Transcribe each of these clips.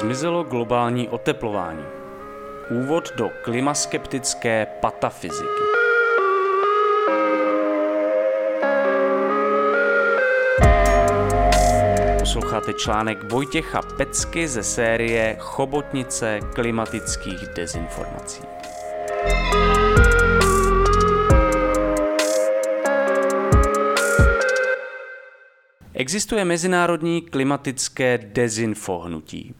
Zmizelo globální oteplování? Úvod do klimaskeptické patafyziky. Posloucháte článek Vojtěcha Pecky ze série Chobotnice klimatických dezinformací. Existuje mezinárodní klimatické dezinfohnutí.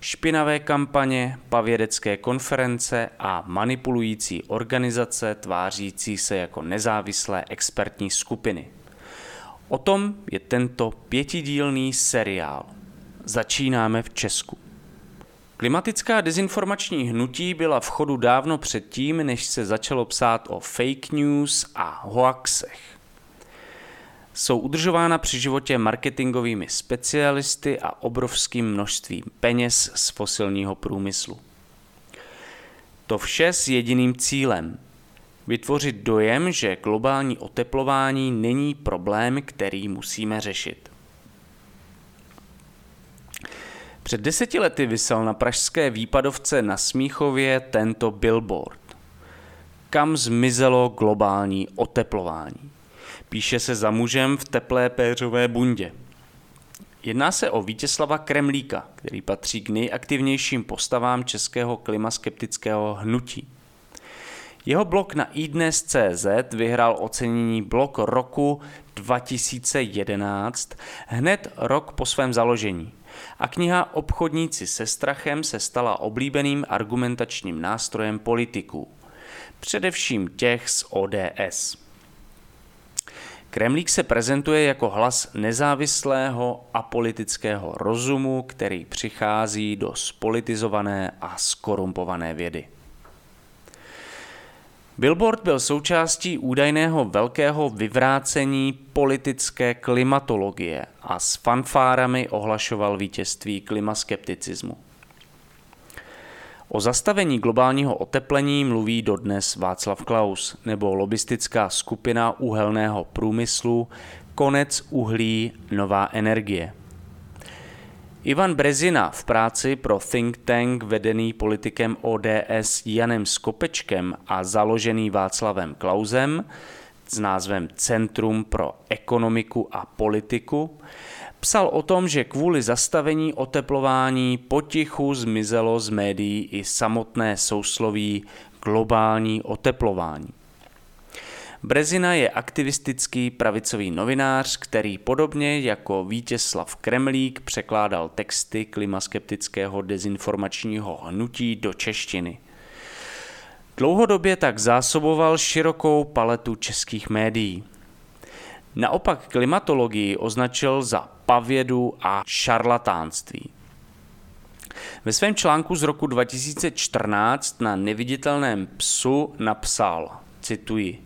Špinavé kampaně, pavědecké konference a manipulující organizace tvářící se jako nezávislé expertní skupiny. O tom je tento pětidílný seriál. Začínáme v Česku. Klimatická dezinformační hnutí byla v chodu dávno předtím, než se začalo psát o fake news a hoaxech jsou udržována při životě marketingovými specialisty a obrovským množstvím peněz z fosilního průmyslu. To vše s jediným cílem vytvořit dojem, že globální oteplování není problém, který musíme řešit. Před deseti lety vysel na pražské výpadovce na Smíchově tento billboard. Kam zmizelo globální oteplování? Píše se za mužem v teplé péřové bundě. Jedná se o Vítězslava Kremlíka, který patří k nejaktivnějším postavám českého klimaskeptického hnutí. Jeho blog na iDnes.cz vyhrál ocenění blog roku 2011, hned rok po svém založení. A kniha Obchodníci se strachem se stala oblíbeným argumentačním nástrojem politiků, především těch z ODS. Kremlík se prezentuje jako hlas nezávislého a politického rozumu, který přichází do spolitizované a skorumpované vědy. Billboard byl součástí údajného velkého vyvrácení politické klimatologie a s fanfárami ohlašoval vítězství klimaskepticismu. O zastavení globálního oteplení mluví dodnes Václav Klaus nebo lobistická skupina uhelného průmyslu Konec uhlí nová energie. Ivan Brezina v práci pro think tank vedený politikem ODS Janem Skopečkem a založený Václavem Klausem s názvem Centrum pro ekonomiku a politiku Psal o tom, že kvůli zastavení oteplování potichu zmizelo z médií i samotné sousloví globální oteplování. Brezina je aktivistický pravicový novinář, který podobně jako Vítězslav Kremlík překládal texty klimaskeptického dezinformačního hnutí do češtiny. Dlouhodobě tak zásoboval širokou paletu českých médií. Naopak klimatologii označil za pavědu a šarlatánství. Ve svém článku z roku 2014 na neviditelném psu napsal, cituji,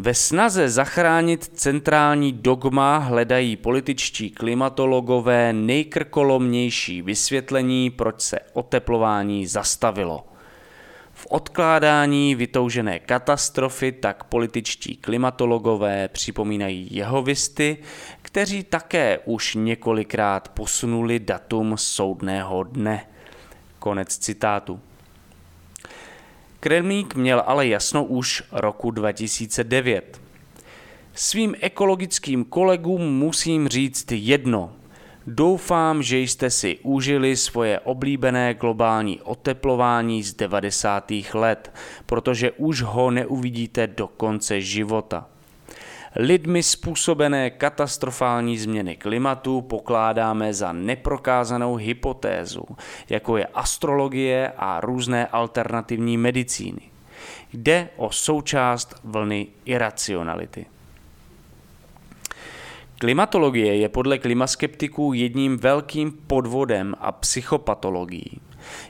ve snaze zachránit centrální dogma hledají političtí klimatologové nejkrkolomnější vysvětlení, proč se oteplování zastavilo. V odkládání vytoužené katastrofy tak političtí klimatologové připomínají jehovisty, kteří také už několikrát posunuli datum soudného dne. Konec citátu. Kremlík měl ale jasno už roku 2009. Svým ekologickým kolegům musím říct jedno. Doufám, že jste si užili svoje oblíbené globální oteplování z 90. let, protože už ho neuvidíte do konce života. Lidmi způsobené katastrofální změny klimatu pokládáme za neprokázanou hypotézu, jako je astrologie a různé alternativní medicíny. Jde o součást vlny iracionality. Klimatologie je podle klimaskeptiků jedním velkým podvodem a psychopatologií.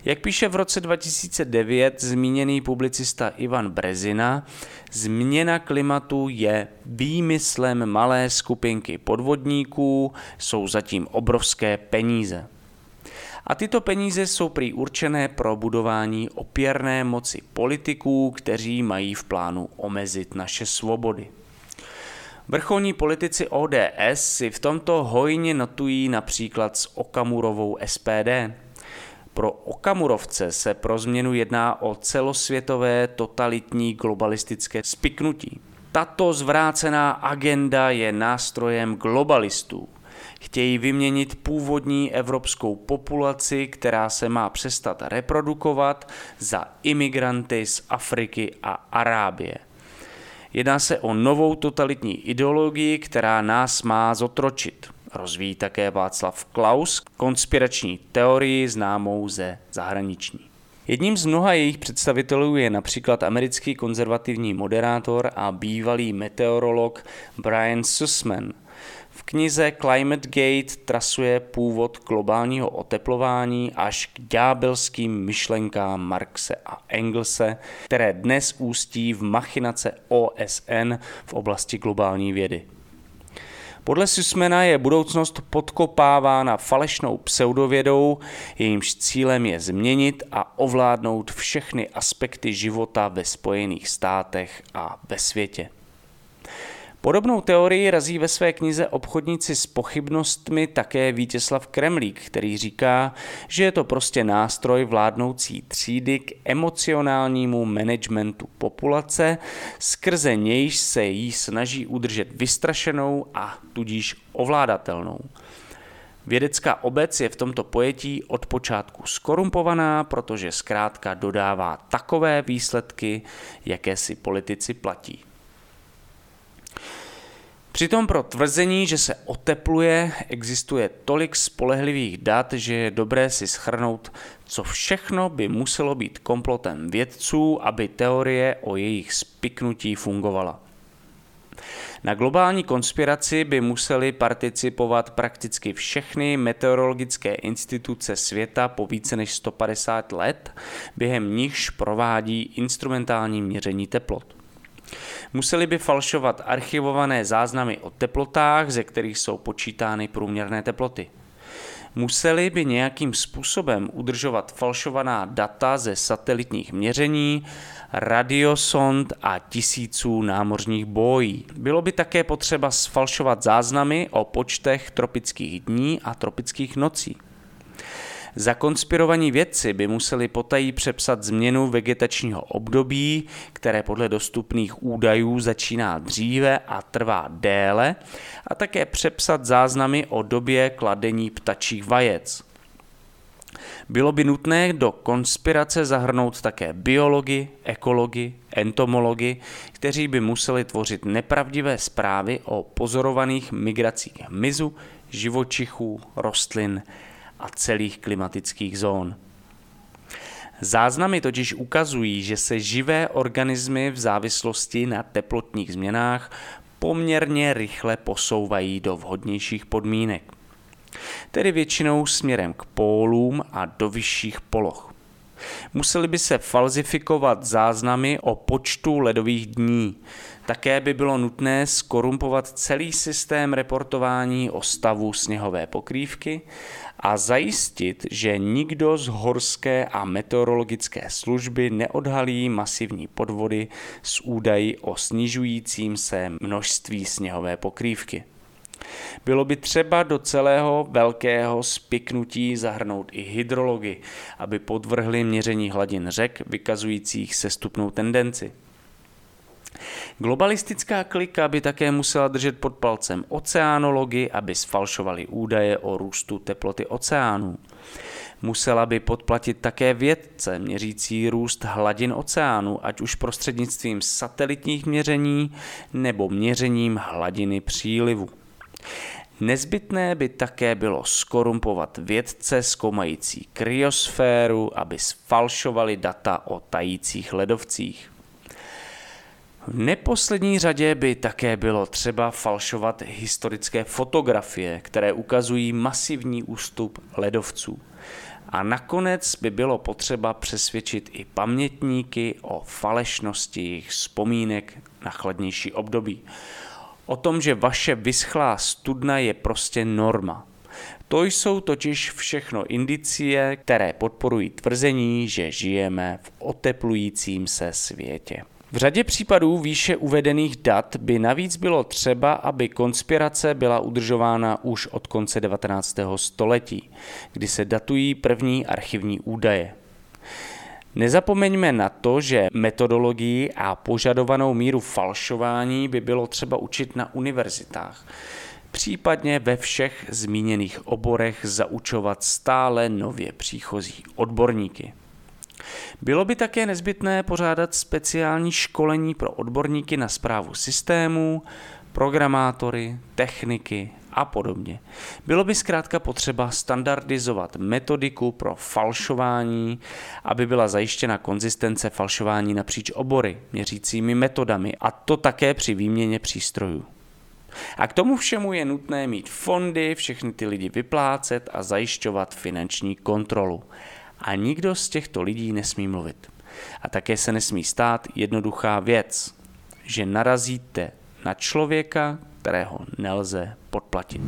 Jak píše v roce 2009 zmíněný publicista Ivan Brezina, změna klimatu je výmyslem malé skupinky podvodníků, jsou zatím obrovské peníze. A tyto peníze jsou prý určené pro budování opěrné moci politiků, kteří mají v plánu omezit naše svobody. Vrcholní politici ODS si v tomto hojně notují například s Okamurovou SPD. Pro Okamurovce se pro změnu jedná o celosvětové totalitní globalistické spiknutí. Tato zvrácená agenda je nástrojem globalistů. Chtějí vyměnit původní evropskou populaci, která se má přestat reprodukovat, za imigranty z Afriky a Arábie. Jedná se o novou totalitní ideologii, která nás má zotročit. Rozvíjí také Václav Klaus konspirační teorii známou ze zahraniční. Jedním z mnoha jejich představitelů je například americký konzervativní moderátor a bývalý meteorolog Brian Sussman. Knize Climate Gate trasuje původ globálního oteplování až k ďábelským myšlenkám Marxe a Engelse, které dnes ústí v machinace OSN v oblasti globální vědy. Podle Sussmana je budoucnost podkopávána falešnou pseudovědou, jejímž cílem je změnit a ovládnout všechny aspekty života ve Spojených státech a ve světě. Podobnou teorii razí ve své knize Obchodníci s pochybnostmi také Vítězslav Kremlík, který říká, že je to prostě nástroj vládnoucí třídy k emocionálnímu managementu populace, skrze nějž se jí snaží udržet vystrašenou a tudíž ovládatelnou. Vědecká obec je v tomto pojetí od počátku skorumpovaná, protože zkrátka dodává takové výsledky, jaké si politici platí. Přitom pro tvrzení, že se otepluje, existuje tolik spolehlivých dat, že je dobré si schrnout, co všechno by muselo být komplotem vědců, aby teorie o jejich spiknutí fungovala. Na globální konspiraci by museli participovat prakticky všechny meteorologické instituce světa po více než 150 let, během nichž provádí instrumentální měření teplot. Museli by falšovat archivované záznamy o teplotách, ze kterých jsou počítány průměrné teploty. Museli by nějakým způsobem udržovat falšovaná data ze satelitních měření, radiosond a tisíců námořních bojí. Bylo by také potřeba sfalšovat záznamy o počtech tropických dní a tropických nocí. Zakonspirovaní vědci by museli potají přepsat změnu vegetačního období, které podle dostupných údajů začíná dříve a trvá déle, a také přepsat záznamy o době kladení ptačích vajec. Bylo by nutné do konspirace zahrnout také biologi, ekologi, entomologi, kteří by museli tvořit nepravdivé zprávy o pozorovaných migracích hmyzu, živočichů, rostlin a celých klimatických zón. Záznamy totiž ukazují, že se živé organismy v závislosti na teplotních změnách poměrně rychle posouvají do vhodnějších podmínek. Tedy většinou směrem k pólům a do vyšších poloh. Museli by se falzifikovat záznamy o počtu ledových dní. Také by bylo nutné skorumpovat celý systém reportování o stavu sněhové pokrývky a zajistit, že nikdo z horské a meteorologické služby neodhalí masivní podvody s údají o snižujícím se množství sněhové pokrývky. Bylo by třeba do celého velkého spiknutí zahrnout i hydrology, aby podvrhli měření hladin řek vykazujících sestupnou tendenci. Globalistická klika by také musela držet pod palcem oceánology, aby sfalšovali údaje o růstu teploty oceánů. Musela by podplatit také vědce měřící růst hladin oceánu, ať už prostřednictvím satelitních měření nebo měřením hladiny přílivu. Nezbytné by také bylo skorumpovat vědce zkoumající kryosféru, aby sfalšovali data o tajících ledovcích. V neposlední řadě by také bylo třeba falšovat historické fotografie, které ukazují masivní ústup ledovců. A nakonec by bylo potřeba přesvědčit i pamětníky o falešnosti jejich vzpomínek na chladnější období. O tom, že vaše vyschlá studna je prostě norma. To jsou totiž všechno indicie, které podporují tvrzení, že žijeme v oteplujícím se světě. V řadě případů výše uvedených dat by navíc bylo třeba, aby konspirace byla udržována už od konce 19. století, kdy se datují první archivní údaje. Nezapomeňme na to, že metodologii a požadovanou míru falšování by bylo třeba učit na univerzitách, případně ve všech zmíněných oborech zaučovat stále nově příchozí odborníky. Bylo by také nezbytné pořádat speciální školení pro odborníky na zprávu systémů, programátory, techniky a podobně. Bylo by zkrátka potřeba standardizovat metodiku pro falšování, aby byla zajištěna konzistence falšování napříč obory, měřícími metodami a to také při výměně přístrojů. A k tomu všemu je nutné mít fondy, všechny ty lidi vyplácet a zajišťovat finanční kontrolu a nikdo z těchto lidí nesmí mluvit. A také se nesmí stát jednoduchá věc, že narazíte na člověka, kterého nelze podplatit.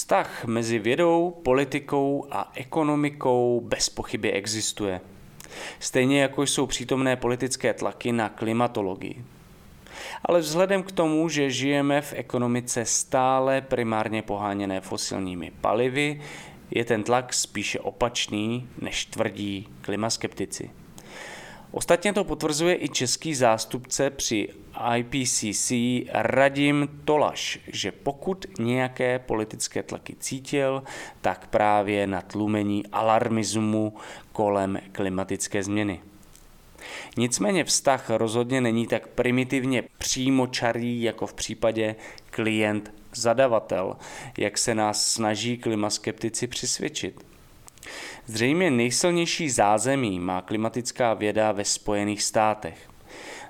Vztah mezi vědou, politikou a ekonomikou bez pochyby existuje. Stejně jako jsou přítomné politické tlaky na klimatologii. Ale vzhledem k tomu, že žijeme v ekonomice stále primárně poháněné fosilními palivy, je ten tlak spíše opačný, než tvrdí klimaskeptici. Ostatně to potvrzuje i český zástupce při IPCC Radim Tolaš, že pokud nějaké politické tlaky cítil, tak právě na tlumení alarmismu kolem klimatické změny. Nicméně vztah rozhodně není tak primitivně přímočarý jako v případě klient-zadavatel, jak se nás snaží klimaskeptici přisvědčit. Zřejmě nejsilnější zázemí má klimatická věda ve Spojených státech.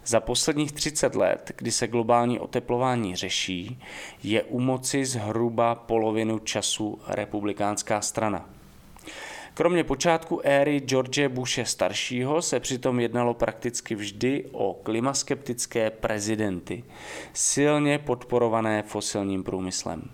Za posledních 30 let, kdy se globální oteplování řeší, je u moci zhruba polovinu času republikánská strana. Kromě počátku éry George Bushe staršího se přitom jednalo prakticky vždy o klimaskeptické prezidenty, silně podporované fosilním průmyslem.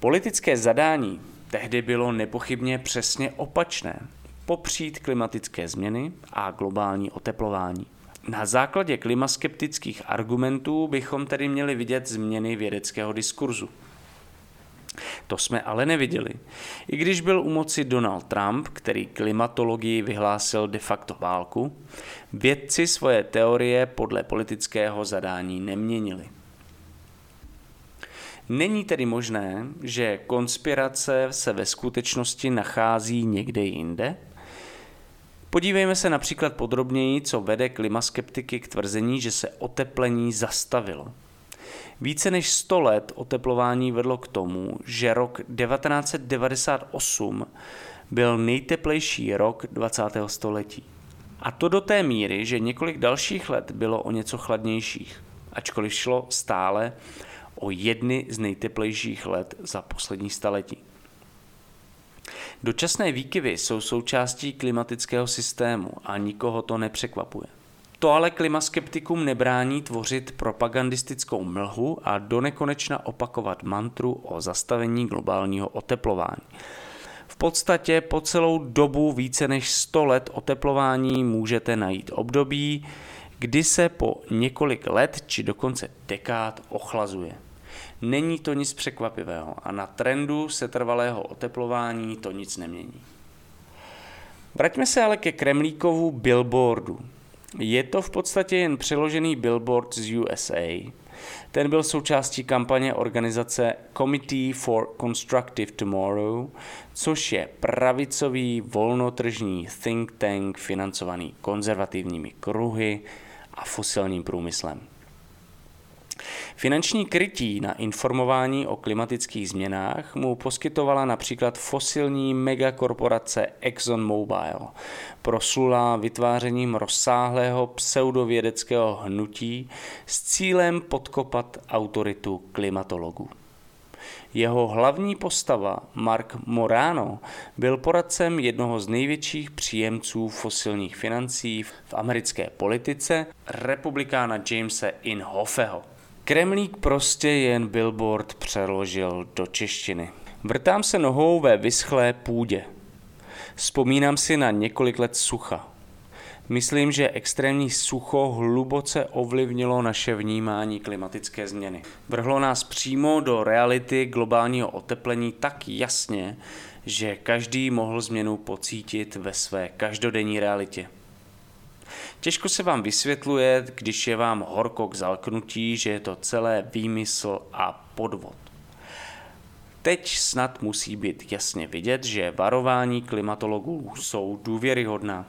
Politické zadání tehdy bylo nepochybně přesně opačné. Popřít klimatické změny a globální oteplování. Na základě klimaskeptických argumentů bychom tedy měli vidět změny vědeckého diskurzu. To jsme ale neviděli. I když byl u moci Donald Trump, který klimatologii vyhlásil de facto válku, vědci svoje teorie podle politického zadání neměnili. Není tedy možné, že konspirace se ve skutečnosti nachází někde jinde? Podívejme se například podrobněji, co vede klimaskeptiky k tvrzení, že se oteplení zastavilo. Více než 100 let oteplování vedlo k tomu, že rok 1998 byl nejteplejší rok 20. století. A to do té míry, že několik dalších let bylo o něco chladnějších, ačkoliv šlo stále o jedny z nejteplejších let za poslední staletí. Dočasné výkyvy jsou součástí klimatického systému a nikoho to nepřekvapuje. To ale klimaskeptikům nebrání tvořit propagandistickou mlhu a donekonečna opakovat mantru o zastavení globálního oteplování. V podstatě po celou dobu více než 100 let oteplování můžete najít období, kdy se po několik let či dokonce dekád ochlazuje. Není to nic překvapivého a na trendu setrvalého oteplování to nic nemění. Vraťme se ale ke Kremlíkovu billboardu. Je to v podstatě jen přeložený billboard z USA. Ten byl součástí kampaně organizace Committee for Constructive Tomorrow, což je pravicový volnotržní think tank financovaný konzervativními kruhy a fosilním průmyslem. Finanční krytí na informování o klimatických změnách mu poskytovala například fosilní megakorporace ExxonMobil, proslulá vytvářením rozsáhlého pseudovědeckého hnutí s cílem podkopat autoritu klimatologů. Jeho hlavní postava, Mark Morano, byl poradcem jednoho z největších příjemců fosilních financí v americké politice, republikána Jamesa Inhofeho. Kremlík prostě jen billboard přeložil do češtiny. Vrtám se nohou ve vyschlé půdě. Vzpomínám si na několik let sucha. Myslím, že extrémní sucho hluboce ovlivnilo naše vnímání klimatické změny. Vrhlo nás přímo do reality globálního oteplení tak jasně, že každý mohl změnu pocítit ve své každodenní realitě. Těžko se vám vysvětluje, když je vám horko k zalknutí, že je to celé výmysl a podvod. Teď snad musí být jasně vidět, že varování klimatologů jsou důvěryhodná.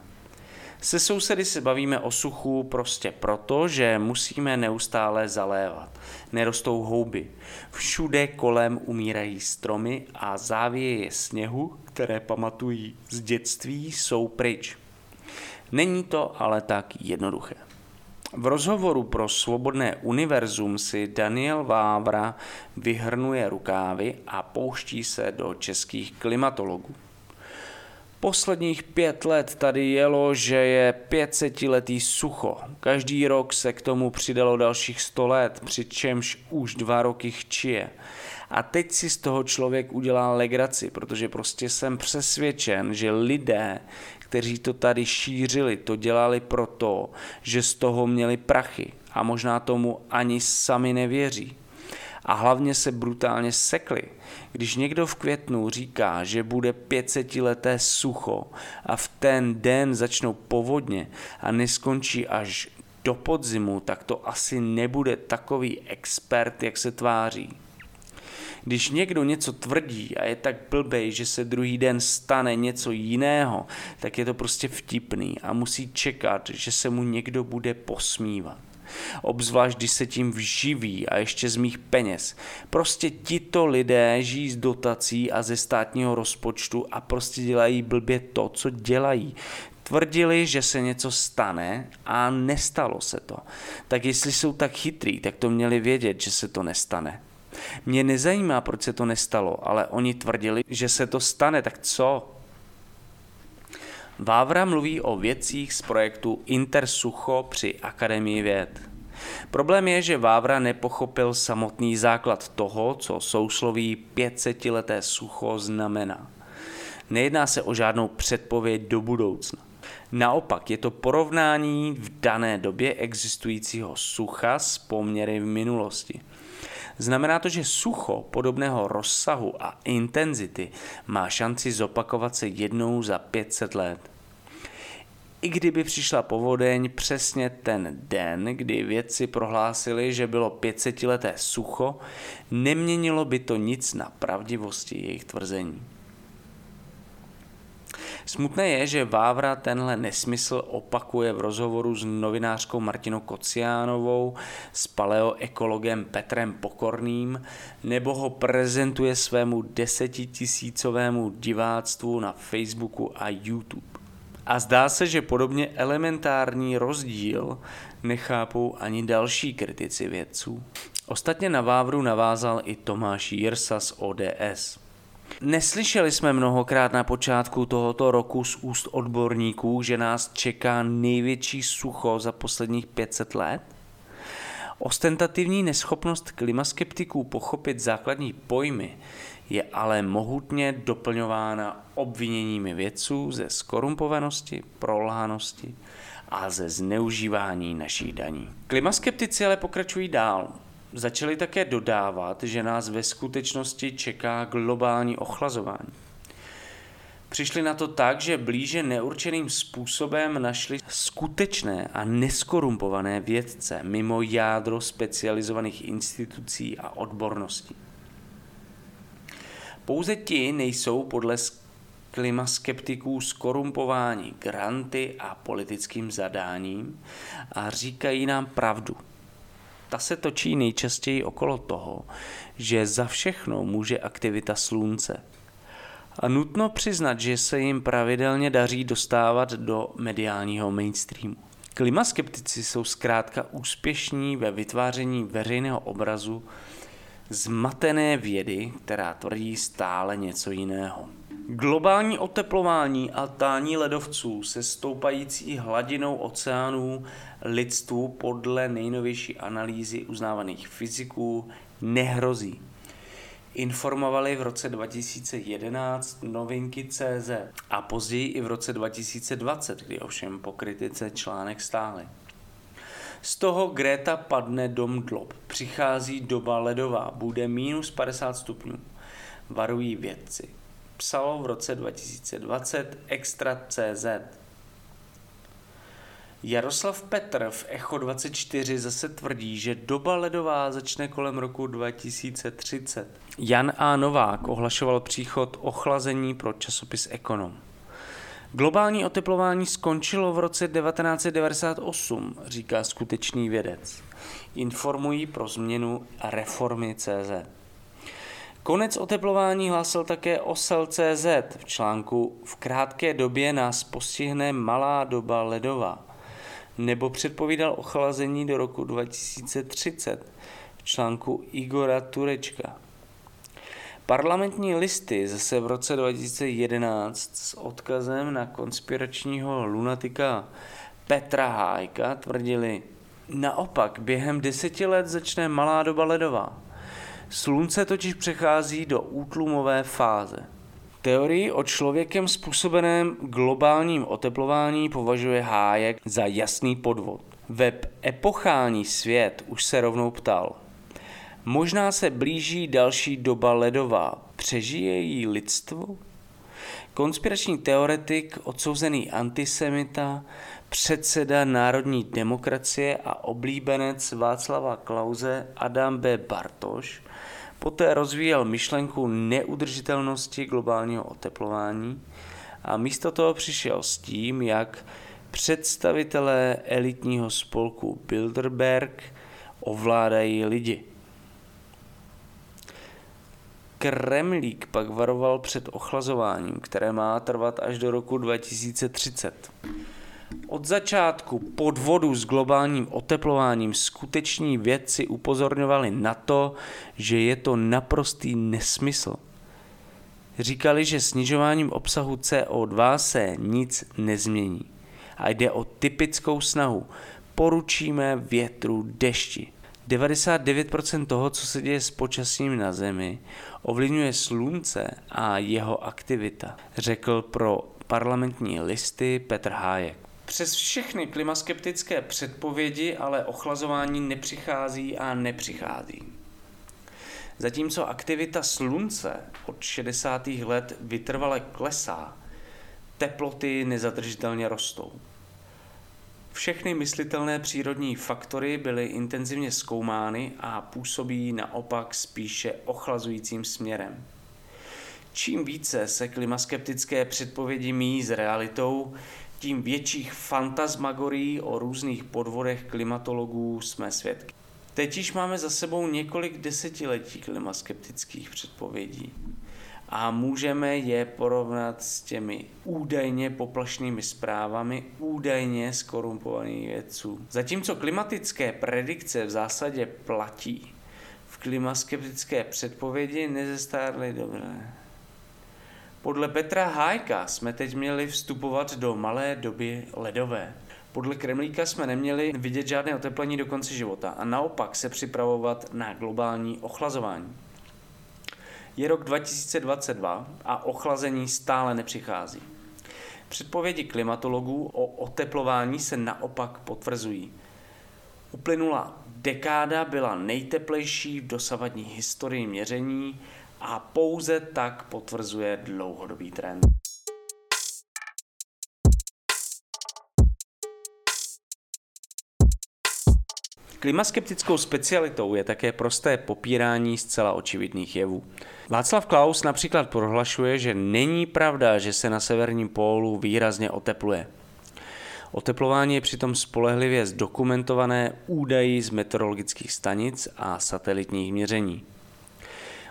Se sousedy se bavíme o suchu prostě proto, že musíme neustále zalévat. Nerostou houby. Všude kolem umírají stromy a závěje sněhu, které pamatují z dětství, jsou pryč. Není to ale tak jednoduché. V rozhovoru pro Svobodné univerzum si Daniel Vávra vyhrnuje rukávy a pouští se do českých klimatologů. Posledních pět let tady jelo, že je 500 letý sucho. Každý rok se k tomu přidalo dalších 100 let, přičemž už dva roky chčije. A teď si z toho člověk udělá legraci, protože prostě jsem přesvědčen, že lidé, kteří to tady šířili, to dělali proto, že z toho měli prachy a možná tomu ani sami nevěří. A hlavně se brutálně sekli. Když někdo v květnu říká, že bude 500 leté sucho a v ten den začnou povodně a neskončí až do podzimu, tak to asi nebude takový expert, jak se tváří. Když někdo něco tvrdí a je tak blbej, že se druhý den stane něco jiného, tak je to prostě vtipný a musí čekat, že se mu někdo bude posmívat. Obzvlášť, když se tím vživí a ještě z mých peněz. Prostě tito lidé žijí z dotací a ze státního rozpočtu a prostě dělají blbě to, co dělají tvrdili, že se něco stane a nestalo se to. Tak jestli jsou tak chytrý, tak to měli vědět, že se to nestane. Mě nezajímá, proč se to nestalo, ale oni tvrdili, že se to stane, tak co? Vávra mluví o věcích z projektu Intersucho při Akademii věd. Problém je, že Vávra nepochopil samotný základ toho, co sousloví 500-leté sucho znamená. Nejedná se o žádnou předpověď do budoucna. Naopak je to porovnání v dané době existujícího sucha s poměry v minulosti. Znamená to, že sucho podobného rozsahu a intenzity má šanci zopakovat se jednou za 500 let. I kdyby přišla povodeň přesně ten den, kdy vědci prohlásili, že bylo 500 leté sucho, neměnilo by to nic na pravdivosti jejich tvrzení. Smutné je, že Vávra tenhle nesmysl opakuje v rozhovoru s novinářkou Martinou Kociánovou, s paleoekologem Petrem Pokorným, nebo ho prezentuje svému desetitisícovému diváctvu na Facebooku a YouTube. A zdá se, že podobně elementární rozdíl nechápou ani další kritici vědců. Ostatně na Vávru navázal i Tomáš Jirsa z ODS. Neslyšeli jsme mnohokrát na počátku tohoto roku z úst odborníků, že nás čeká největší sucho za posledních 500 let? Ostentativní neschopnost klimaskeptiků pochopit základní pojmy je ale mohutně doplňována obviněními vědců ze skorumpovanosti, prolhanosti a ze zneužívání našich daní. Klimaskeptici ale pokračují dál. Začali také dodávat, že nás ve skutečnosti čeká globální ochlazování. Přišli na to tak, že blíže neurčeným způsobem našli skutečné a neskorumpované vědce mimo jádro specializovaných institucí a odborností. Pouze ti nejsou podle klimaskeptiků skorumpováni granty a politickým zadáním a říkají nám pravdu – ta se točí nejčastěji okolo toho, že za všechno může aktivita slunce. A nutno přiznat, že se jim pravidelně daří dostávat do mediálního mainstreamu. Klimaskeptici jsou zkrátka úspěšní ve vytváření veřejného obrazu zmatené vědy, která tvrdí stále něco jiného. Globální oteplování a tání ledovců se stoupající hladinou oceánů lidstvu podle nejnovější analýzy uznávaných fyziků nehrozí. Informovali v roce 2011 novinky CZ a později i v roce 2020, kdy ovšem po kritice článek stály. Z toho Greta padne dom dlob. Přichází doba ledová, bude minus 50 stupňů. Varují vědci. Psalo v roce 2020 Extra CZ. Jaroslav Petr v Echo 24 zase tvrdí, že doba ledová začne kolem roku 2030. Jan A. Novák ohlašoval příchod ochlazení pro časopis Ekonom. Globální oteplování skončilo v roce 1998, říká skutečný vědec. Informují pro změnu reformy CZ. Konec oteplování hlásil také Osel.cz v článku V krátké době nás postihne malá doba ledová nebo předpovídal ochlazení do roku 2030 v článku Igora Turečka. Parlamentní listy zase v roce 2011 s odkazem na konspiračního lunatika Petra Hájka tvrdili, naopak během deseti let začne malá doba ledová. Slunce totiž přechází do útlumové fáze. Teorii o člověkem způsobeném globálním oteplování považuje Hájek za jasný podvod. Web Epochální svět už se rovnou ptal. Možná se blíží další doba ledová. Přežije jí lidstvo? Konspirační teoretik, odsouzený antisemita, předseda národní demokracie a oblíbenec Václava Klauze Adam B. Bartoš Poté rozvíjel myšlenku neudržitelnosti globálního oteplování a místo toho přišel s tím, jak představitelé elitního spolku Bilderberg ovládají lidi. Kremlík pak varoval před ochlazováním, které má trvat až do roku 2030. Od začátku podvodu s globálním oteplováním skuteční vědci upozorňovali na to, že je to naprostý nesmysl. Říkali, že snižováním obsahu CO2 se nic nezmění. A jde o typickou snahu. Poručíme větru, dešti. 99% toho, co se děje s počasím na Zemi, ovlivňuje slunce a jeho aktivita, řekl pro parlamentní listy Petr Hájek. Přes všechny klimaskeptické předpovědi ale ochlazování nepřichází a nepřichází. Zatímco aktivita slunce od 60. let vytrvale klesá, teploty nezadržitelně rostou. Všechny myslitelné přírodní faktory byly intenzivně zkoumány a působí naopak spíše ochlazujícím směrem. Čím více se klimaskeptické předpovědi míjí s realitou, tím větších fantasmagorií o různých podvodech klimatologů jsme svědky. Teď již máme za sebou několik desetiletí klimaskeptických předpovědí a můžeme je porovnat s těmi údajně poplašnými zprávami údajně skorumpovaných vědců. Zatímco klimatické predikce v zásadě platí, v klimaskeptické předpovědi nezestárly dobře. Podle Petra Hájka jsme teď měli vstupovat do malé doby ledové. Podle Kremlíka jsme neměli vidět žádné oteplení do konce života a naopak se připravovat na globální ochlazování. Je rok 2022 a ochlazení stále nepřichází. Předpovědi klimatologů o oteplování se naopak potvrzují. Uplynula dekáda byla nejteplejší v dosavadní historii měření a pouze tak potvrzuje dlouhodobý trend. Klimaskeptickou specialitou je také prosté popírání zcela očividných jevů. Václav Klaus například prohlašuje, že není pravda, že se na severním pólu výrazně otepluje. Oteplování je přitom spolehlivě zdokumentované údaji z meteorologických stanic a satelitních měření.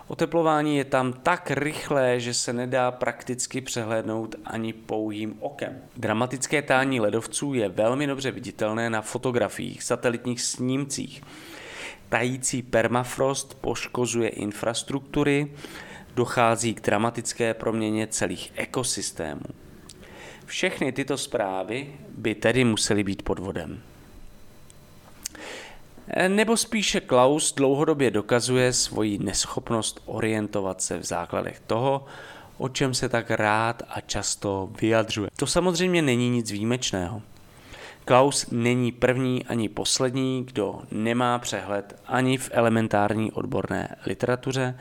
Oteplování je tam tak rychlé, že se nedá prakticky přehlédnout ani pouhým okem. Dramatické tání ledovců je velmi dobře viditelné na fotografiích, satelitních snímcích. Tající permafrost poškozuje infrastruktury, dochází k dramatické proměně celých ekosystémů. Všechny tyto zprávy by tedy musely být podvodem. Nebo spíše Klaus dlouhodobě dokazuje svoji neschopnost orientovat se v základech toho, o čem se tak rád a často vyjadřuje. To samozřejmě není nic výjimečného. Klaus není první ani poslední, kdo nemá přehled ani v elementární odborné literatuře,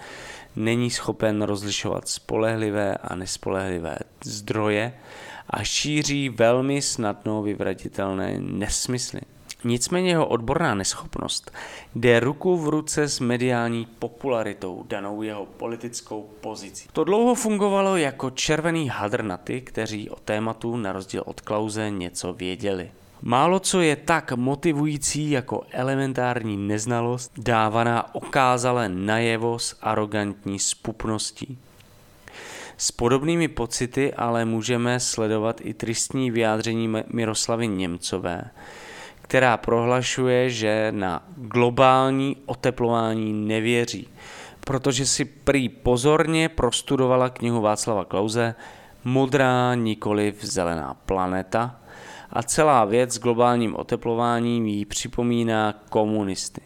není schopen rozlišovat spolehlivé a nespolehlivé zdroje a šíří velmi snadno vyvratitelné nesmysly. Nicméně jeho odborná neschopnost jde ruku v ruce s mediální popularitou danou jeho politickou pozicí. To dlouho fungovalo jako červený hadr na ty, kteří o tématu na rozdíl od Klauze něco věděli. Málo co je tak motivující jako elementární neznalost, dávaná okázale najevo s arrogantní spupností. S podobnými pocity ale můžeme sledovat i tristní vyjádření Miroslavy Němcové, která prohlašuje, že na globální oteplování nevěří, protože si prý pozorně prostudovala knihu Václava Klauze Modrá nikoliv zelená planeta a celá věc s globálním oteplováním jí připomíná komunisty.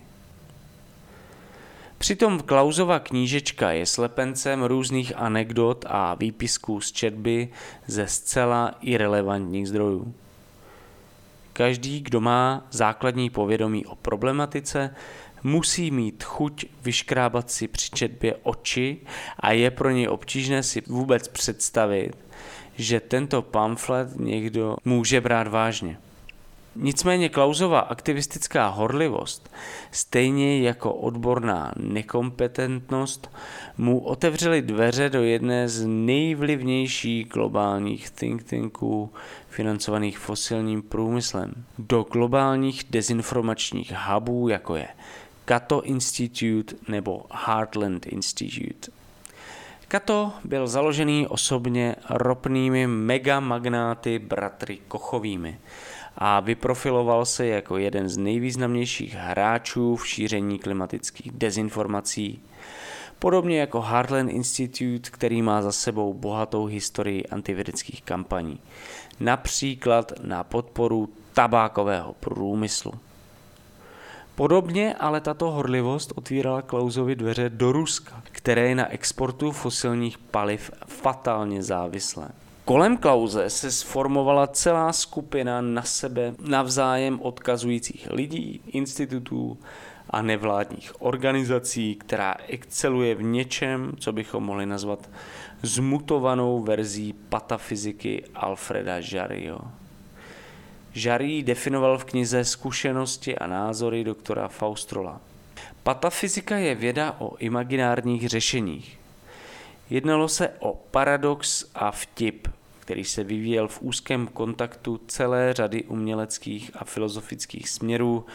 Přitom Klausova knížečka je slepencem různých anekdot a výpisků z četby ze zcela irrelevantních zdrojů. Každý, kdo má základní povědomí o problematice, musí mít chuť vyškrábat si při četbě oči a je pro něj obtížné si vůbec představit, že tento pamflet někdo může brát vážně. Nicméně Klausova aktivistická horlivost, stejně jako odborná nekompetentnost, mu otevřely dveře do jedné z nejvlivnějších globálních think tanků financovaných fosilním průmyslem, do globálních dezinformačních hubů, jako je Cato Institute nebo Heartland Institute. Kato byl založený osobně ropnými megamagnáty bratry Kochovými a vyprofiloval se jako jeden z nejvýznamnějších hráčů v šíření klimatických dezinformací. Podobně jako Heartland Institute, který má za sebou bohatou historii antivědeckých kampaní. Například na podporu tabákového průmyslu. Podobně ale tato horlivost otvírala Klausovi dveře do Ruska, které je na exportu fosilních paliv fatálně závislé. Kolem Klauze se sformovala celá skupina na sebe navzájem odkazujících lidí, institutů a nevládních organizací, která exceluje v něčem, co bychom mohli nazvat zmutovanou verzí patafyziky Alfreda Jarryho. Jarry definoval v knize Zkušenosti a názory doktora Faustrola. Patafyzika je věda o imaginárních řešeních. Jednalo se o paradox a vtip, který se vyvíjel v úzkém kontaktu celé řady uměleckých a filozofických směrů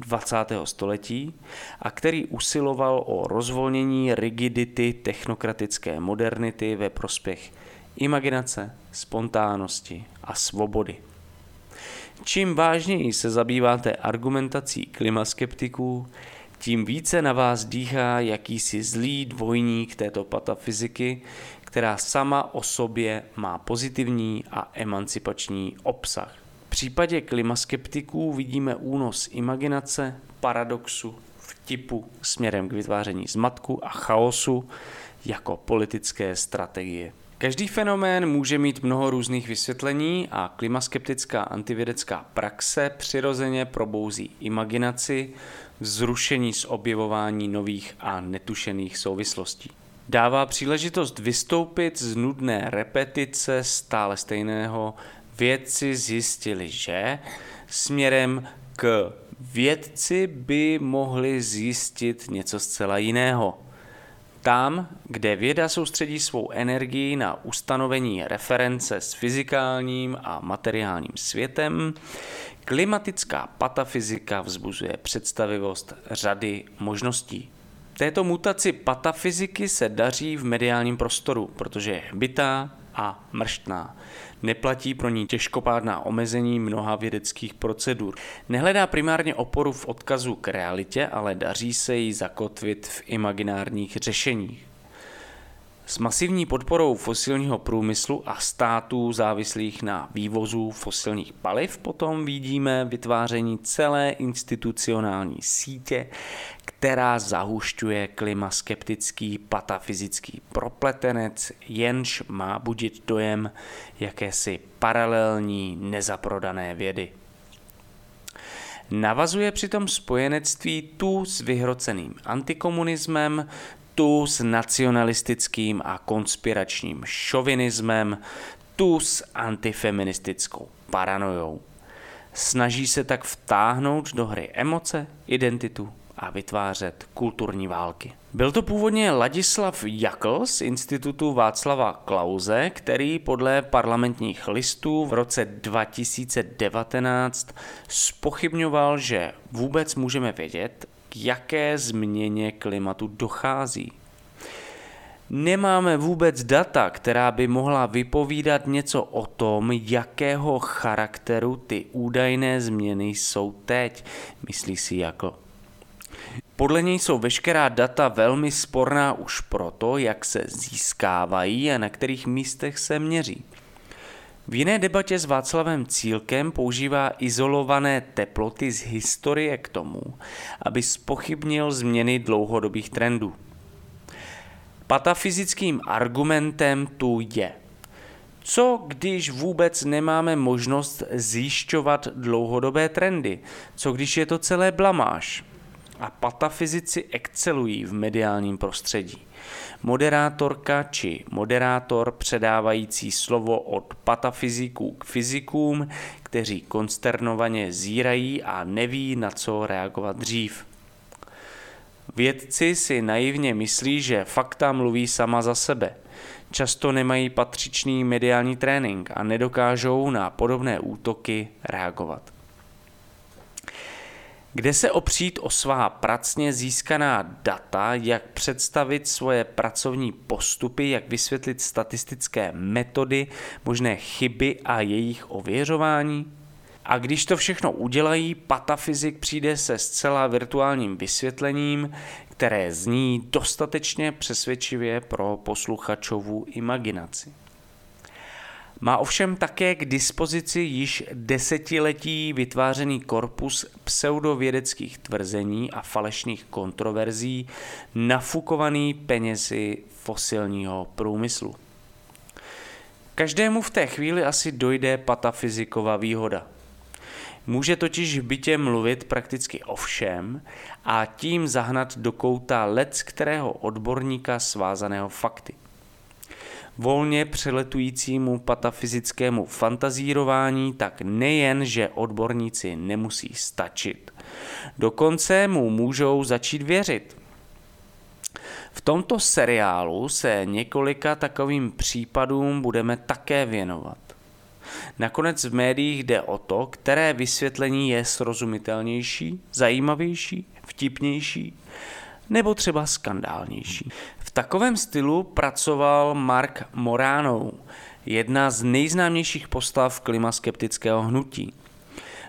20. století a který usiloval o rozvolnění rigidity technokratické modernity ve prospěch imaginace, spontánnosti a svobody. Čím vážněji se zabýváte argumentací klimaskeptiků, tím více na vás dýchá jakýsi zlý dvojník této patafyziky, která sama o sobě má pozitivní a emancipační obsah. V případě klimaskeptiků vidíme únos imaginace, paradoxu, vtipu směrem k vytváření zmatku a chaosu jako politické strategie. Každý fenomén může mít mnoho různých vysvětlení a klimaskeptická antivědecká praxe přirozeně probouzí imaginaci, zrušení z objevování nových a netušených souvislostí. Dává příležitost vystoupit z nudné repetice stále stejného vědci zjistili, že směrem k vědci by mohli zjistit něco zcela jiného – tam, kde věda soustředí svou energii na ustanovení reference s fyzikálním a materiálním světem, klimatická patafyzika vzbuzuje představivost řady možností. Této mutaci patafyziky se daří v mediálním prostoru, protože je bytá, a mrštná. Neplatí pro ní těžkopádná omezení mnoha vědeckých procedur. Nehledá primárně oporu v odkazu k realitě, ale daří se jí zakotvit v imaginárních řešeních. S masivní podporou fosilního průmyslu a států závislých na vývozu fosilních paliv potom vidíme vytváření celé institucionální sítě, která zahušťuje klimaskeptický patafyzický propletenec, jenž má budit dojem jakési paralelní nezaprodané vědy. Navazuje přitom spojenectví tu s vyhroceným antikomunismem, tu s nacionalistickým a konspiračním šovinismem, tu s antifeministickou paranojou. Snaží se tak vtáhnout do hry emoce, identitu a vytvářet kulturní války. Byl to původně Ladislav Jakl z Institutu Václava Klauze, který podle parlamentních listů v roce 2019 spochybňoval, že vůbec můžeme vědět, k jaké změně klimatu dochází. Nemáme vůbec data, která by mohla vypovídat něco o tom, jakého charakteru ty údajné změny jsou teď, myslí si jako. Podle něj jsou veškerá data velmi sporná už proto, jak se získávají a na kterých místech se měří. V jiné debatě s Václavem Cílkem používá izolované teploty z historie k tomu, aby spochybnil změny dlouhodobých trendů. Patafyzickým argumentem tu je. Co když vůbec nemáme možnost zjišťovat dlouhodobé trendy? Co když je to celé blamáž? A patafyzici excelují v mediálním prostředí. Moderátorka či moderátor předávající slovo od patafyziků k fyzikům, kteří konsternovaně zírají a neví, na co reagovat dřív. Vědci si naivně myslí, že fakta mluví sama za sebe. Často nemají patřičný mediální trénink a nedokážou na podobné útoky reagovat. Kde se opřít o svá pracně získaná data, jak představit svoje pracovní postupy, jak vysvětlit statistické metody, možné chyby a jejich ověřování? A když to všechno udělají, patafyzik přijde se zcela virtuálním vysvětlením, které zní dostatečně přesvědčivě pro posluchačovou imaginaci. Má ovšem také k dispozici již desetiletí vytvářený korpus pseudovědeckých tvrzení a falešných kontroverzí nafukovaný penězi fosilního průmyslu. Každému v té chvíli asi dojde patafyziková výhoda. Může totiž v bytě mluvit prakticky o všem a tím zahnat do kouta lec kterého odborníka svázaného fakty volně přeletujícímu patafyzickému fantazírování, tak nejen, že odborníci nemusí stačit, dokonce mu můžou začít věřit. V tomto seriálu se několika takovým případům budeme také věnovat. Nakonec v médiích jde o to, které vysvětlení je srozumitelnější, zajímavější, vtipnější nebo třeba skandálnější. V takovém stylu pracoval Mark Morano, jedna z nejznámějších postav klimaskeptického hnutí.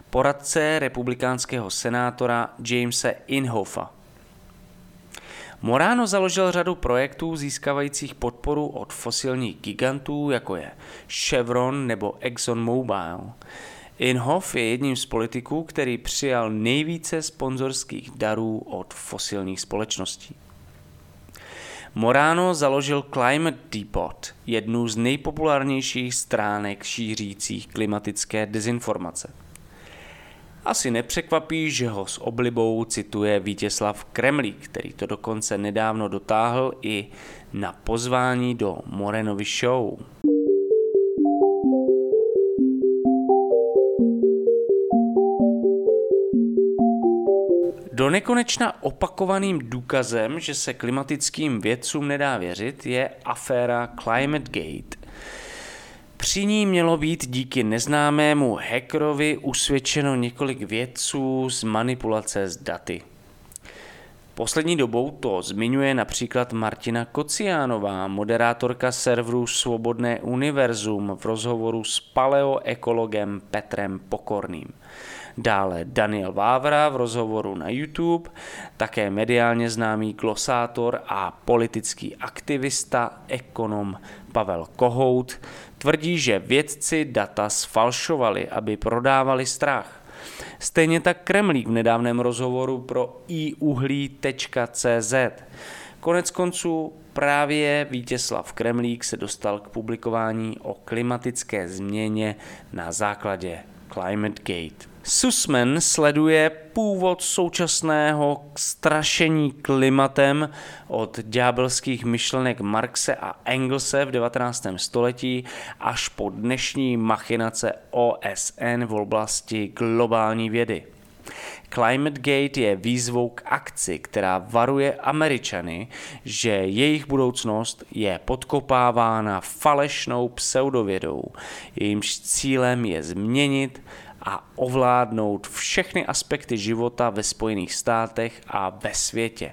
Poradce republikánského senátora Jamesa Inhoffa. Morano založil řadu projektů získávajících podporu od fosilních gigantů, jako je Chevron nebo ExxonMobil. Inhofe je jedním z politiků, který přijal nejvíce sponzorských darů od fosilních společností. Morano založil Climate Depot, jednu z nejpopulárnějších stránek šířících klimatické dezinformace. Asi nepřekvapí, že ho s oblibou cituje Vítězslav Kremlík, který to dokonce nedávno dotáhl i na pozvání do Morenovy show. Do nekonečna opakovaným důkazem, že se klimatickým vědcům nedá věřit, je aféra Climate Gate. Při ní mělo být díky neznámému hackerovi usvědčeno několik vědců z manipulace s daty. Poslední dobou to zmiňuje například Martina Kociánová, moderátorka serveru Svobodné univerzum v rozhovoru s paleoekologem Petrem Pokorným. Dále Daniel Vávra v rozhovoru na YouTube, také mediálně známý glosátor a politický aktivista, ekonom Pavel Kohout, tvrdí, že vědci data sfalšovali, aby prodávali strach. Stejně tak Kremlík v nedávném rozhovoru pro iuhlí.cz. Konec konců právě Vítězslav Kremlík se dostal k publikování o klimatické změně na základě Climate Gate. Sussman sleduje původ současného strašení klimatem od ďábelských myšlenek Marxe a Engelse v 19. století až po dnešní machinace OSN v oblasti globální vědy. Climate Gate je výzvou k akci, která varuje Američany, že jejich budoucnost je podkopávána falešnou pseudovědou. Jejímž cílem je změnit a ovládnout všechny aspekty života ve Spojených státech a ve světě.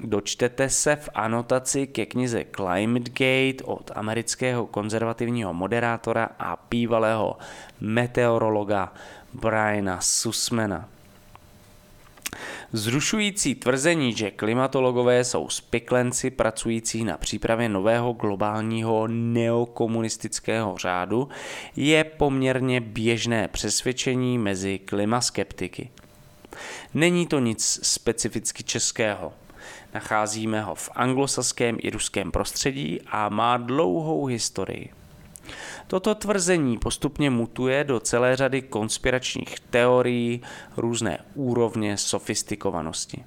Dočtete se v anotaci ke knize Climate Gate od amerického konzervativního moderátora a bývalého meteorologa Briana Sussmana. Zrušující tvrzení, že klimatologové jsou spiklenci pracující na přípravě nového globálního neokomunistického řádu, je poměrně běžné přesvědčení mezi klimaskeptiky. Není to nic specificky českého. Nacházíme ho v anglosaském i ruském prostředí a má dlouhou historii. Toto tvrzení postupně mutuje do celé řady konspiračních teorií různé úrovně sofistikovanosti.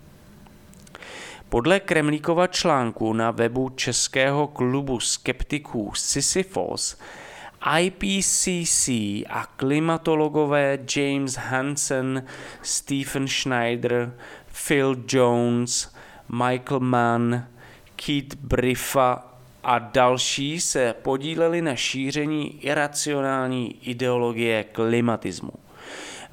Podle Kremlíkova článku na webu Českého klubu skeptiků Sisyphos IPCC a klimatologové James Hansen, Stephen Schneider, Phil Jones, Michael Mann, Keith Briffa a další se podíleli na šíření iracionální ideologie klimatismu.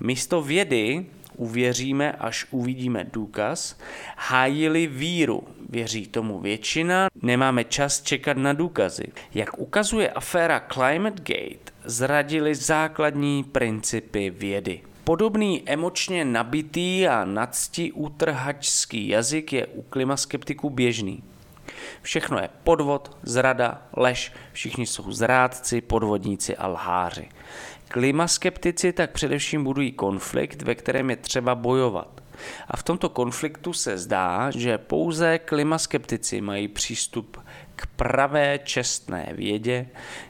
Místo vědy uvěříme, až uvidíme důkaz, hájili víru. Věří tomu většina, nemáme čas čekat na důkazy. Jak ukazuje aféra Climate Gate, zradili základní principy vědy. Podobný emočně nabitý a nadsti útrhačský jazyk je u klimaskeptiků běžný. Všechno je podvod, zrada, lež, všichni jsou zrádci, podvodníci a lháři. Klimaskeptici tak především budují konflikt, ve kterém je třeba bojovat. A v tomto konfliktu se zdá, že pouze klimaskeptici mají přístup k pravé čestné vědě,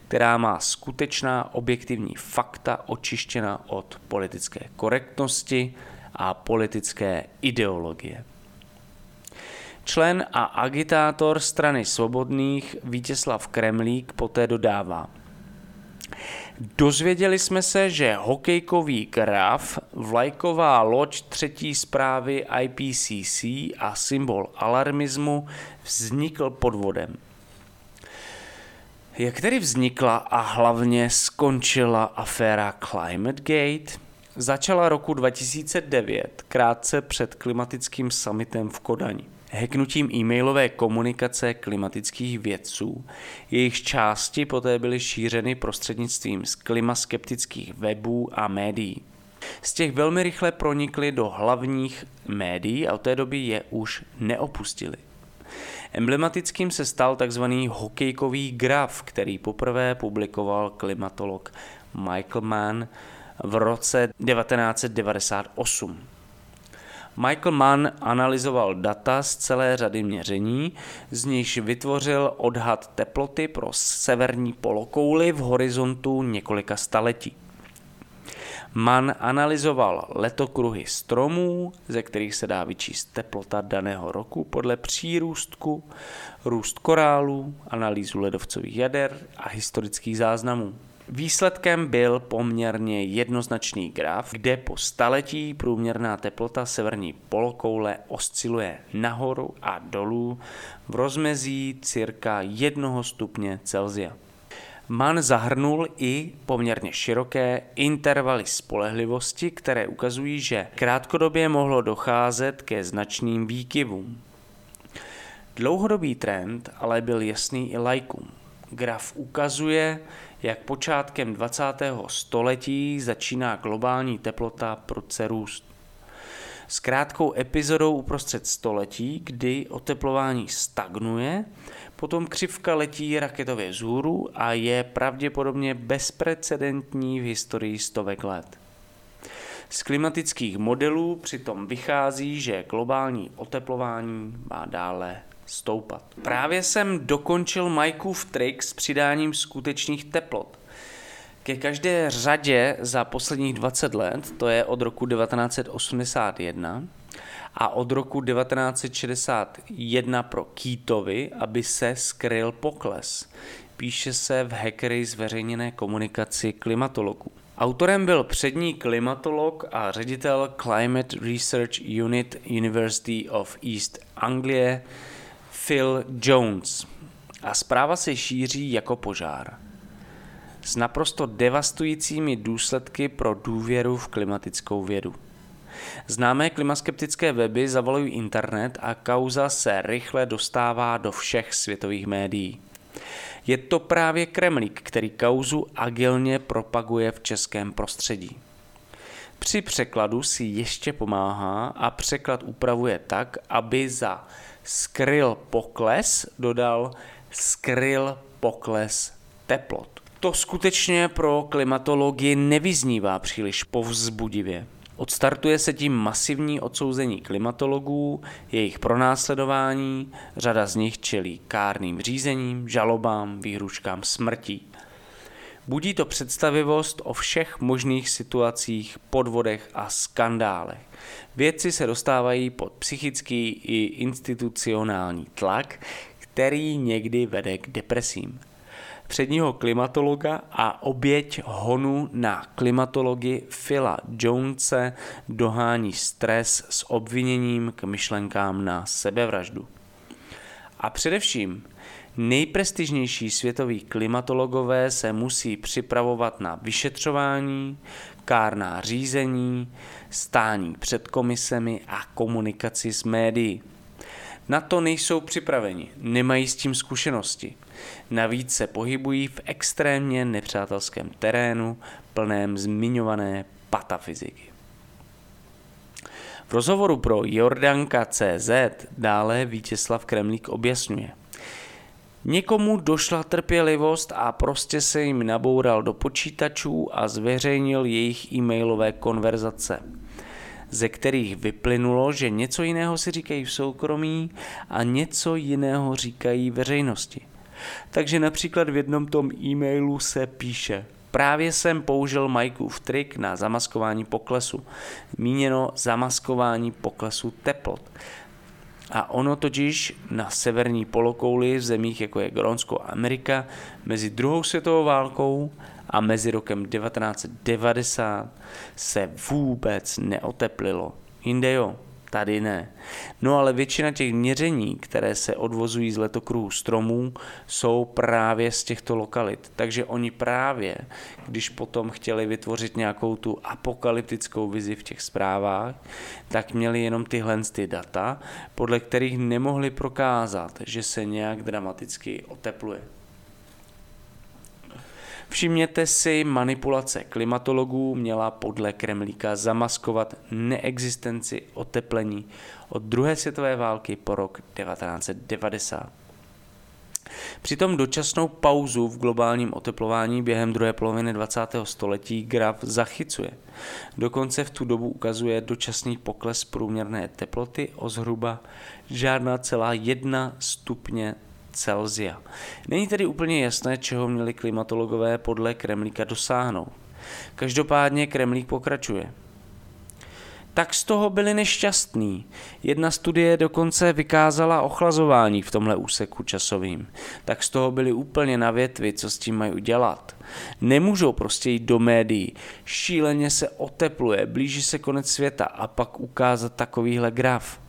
která má skutečná objektivní fakta očištěna od politické korektnosti a politické ideologie. Člen a agitátor strany svobodných Vítězslav Kremlík poté dodává. Dozvěděli jsme se, že hokejkový graf, vlajková loď třetí zprávy IPCC a symbol alarmismu vznikl podvodem. Jak tedy vznikla a hlavně skončila aféra Climate Gate? Začala roku 2009, krátce před klimatickým summitem v Kodani heknutím e-mailové komunikace klimatických vědců. Jejich části poté byly šířeny prostřednictvím z klimaskeptických webů a médií. Z těch velmi rychle pronikly do hlavních médií a od té doby je už neopustili. Emblematickým se stal tzv. hokejkový graf, který poprvé publikoval klimatolog Michael Mann v roce 1998. Michael Mann analyzoval data z celé řady měření, z nichž vytvořil odhad teploty pro severní polokouli v horizontu několika staletí. Mann analyzoval letokruhy stromů, ze kterých se dá vyčíst teplota daného roku podle přírůstku, růst korálů, analýzu ledovcových jader a historických záznamů. Výsledkem byl poměrně jednoznačný graf, kde po staletí průměrná teplota severní polokoule osciluje nahoru a dolů v rozmezí cirka 1 stupně Celsia. MAN zahrnul i poměrně široké intervaly spolehlivosti, které ukazují, že krátkodobě mohlo docházet ke značným výkyvům. Dlouhodobý trend ale byl jasný i lajkům. Graf ukazuje, jak počátkem 20. století začíná globální teplota prudce růst. S krátkou epizodou uprostřed století, kdy oteplování stagnuje, potom křivka letí raketově vzhůru a je pravděpodobně bezprecedentní v historii stovek let. Z klimatických modelů přitom vychází, že globální oteplování má dále stoupat. Právě jsem dokončil Majkův trik s přidáním skutečných teplot. Ke každé řadě za posledních 20 let, to je od roku 1981, a od roku 1961 pro Kýtovi, aby se skryl pokles. Píše se v hackery zveřejněné komunikaci klimatologů. Autorem byl přední klimatolog a ředitel Climate Research Unit University of East Anglie Phil Jones a zpráva se šíří jako požár. S naprosto devastujícími důsledky pro důvěru v klimatickou vědu. Známé klimaskeptické weby zavalují internet a kauza se rychle dostává do všech světových médií. Je to právě Kremlík, který kauzu agilně propaguje v českém prostředí. Při překladu si ještě pomáhá a překlad upravuje tak, aby za skryl pokles dodal skryl pokles teplot. To skutečně pro klimatologii nevyznívá příliš povzbudivě. Odstartuje se tím masivní odsouzení klimatologů, jejich pronásledování, řada z nich čelí kárným řízením, žalobám, výhruškám smrtí. Budí to představivost o všech možných situacích, podvodech a skandálech. Vědci se dostávají pod psychický i institucionální tlak, který někdy vede k depresím. Předního klimatologa a oběť honu na klimatologii Phila Jonese dohání stres s obviněním k myšlenkám na sebevraždu. A především nejprestižnější světoví klimatologové se musí připravovat na vyšetřování, kárná řízení, stání před komisemi a komunikaci s médií. Na to nejsou připraveni, nemají s tím zkušenosti. Navíc se pohybují v extrémně nepřátelském terénu, plném zmiňované patafyziky. V rozhovoru pro Jordanka.cz dále Vítězslav Kremlík objasňuje. Někomu došla trpělivost a prostě se jim naboural do počítačů a zveřejnil jejich e-mailové konverzace, ze kterých vyplynulo, že něco jiného si říkají v soukromí a něco jiného říkají veřejnosti. Takže například v jednom tom e-mailu se píše Právě jsem použil Mikeův trik na zamaskování poklesu. Míněno zamaskování poklesu teplot. A ono totiž na severní polokouli v zemích jako je Grónsko a Amerika mezi druhou světovou válkou a mezi rokem 1990 se vůbec neoteplilo. Jinde jo, tady ne. No ale většina těch měření, které se odvozují z letokruhu stromů, jsou právě z těchto lokalit. Takže oni právě, když potom chtěli vytvořit nějakou tu apokalyptickou vizi v těch zprávách, tak měli jenom tyhle ty data, podle kterých nemohli prokázat, že se nějak dramaticky otepluje. Všimněte si, manipulace klimatologů měla podle Kremlíka zamaskovat neexistenci oteplení od druhé světové války po rok 1990. Přitom dočasnou pauzu v globálním oteplování během druhé poloviny 20. století graf zachycuje. Dokonce v tu dobu ukazuje dočasný pokles průměrné teploty o zhruba žádná celá jedna stupně Celzia. Není tedy úplně jasné, čeho měli klimatologové podle Kremlíka dosáhnout. Každopádně Kremlík pokračuje. Tak z toho byli nešťastní. Jedna studie dokonce vykázala ochlazování v tomhle úseku časovým. Tak z toho byli úplně na větvi, co s tím mají udělat. Nemůžou prostě jít do médií. Šíleně se otepluje, blíží se konec světa a pak ukázat takovýhle graf.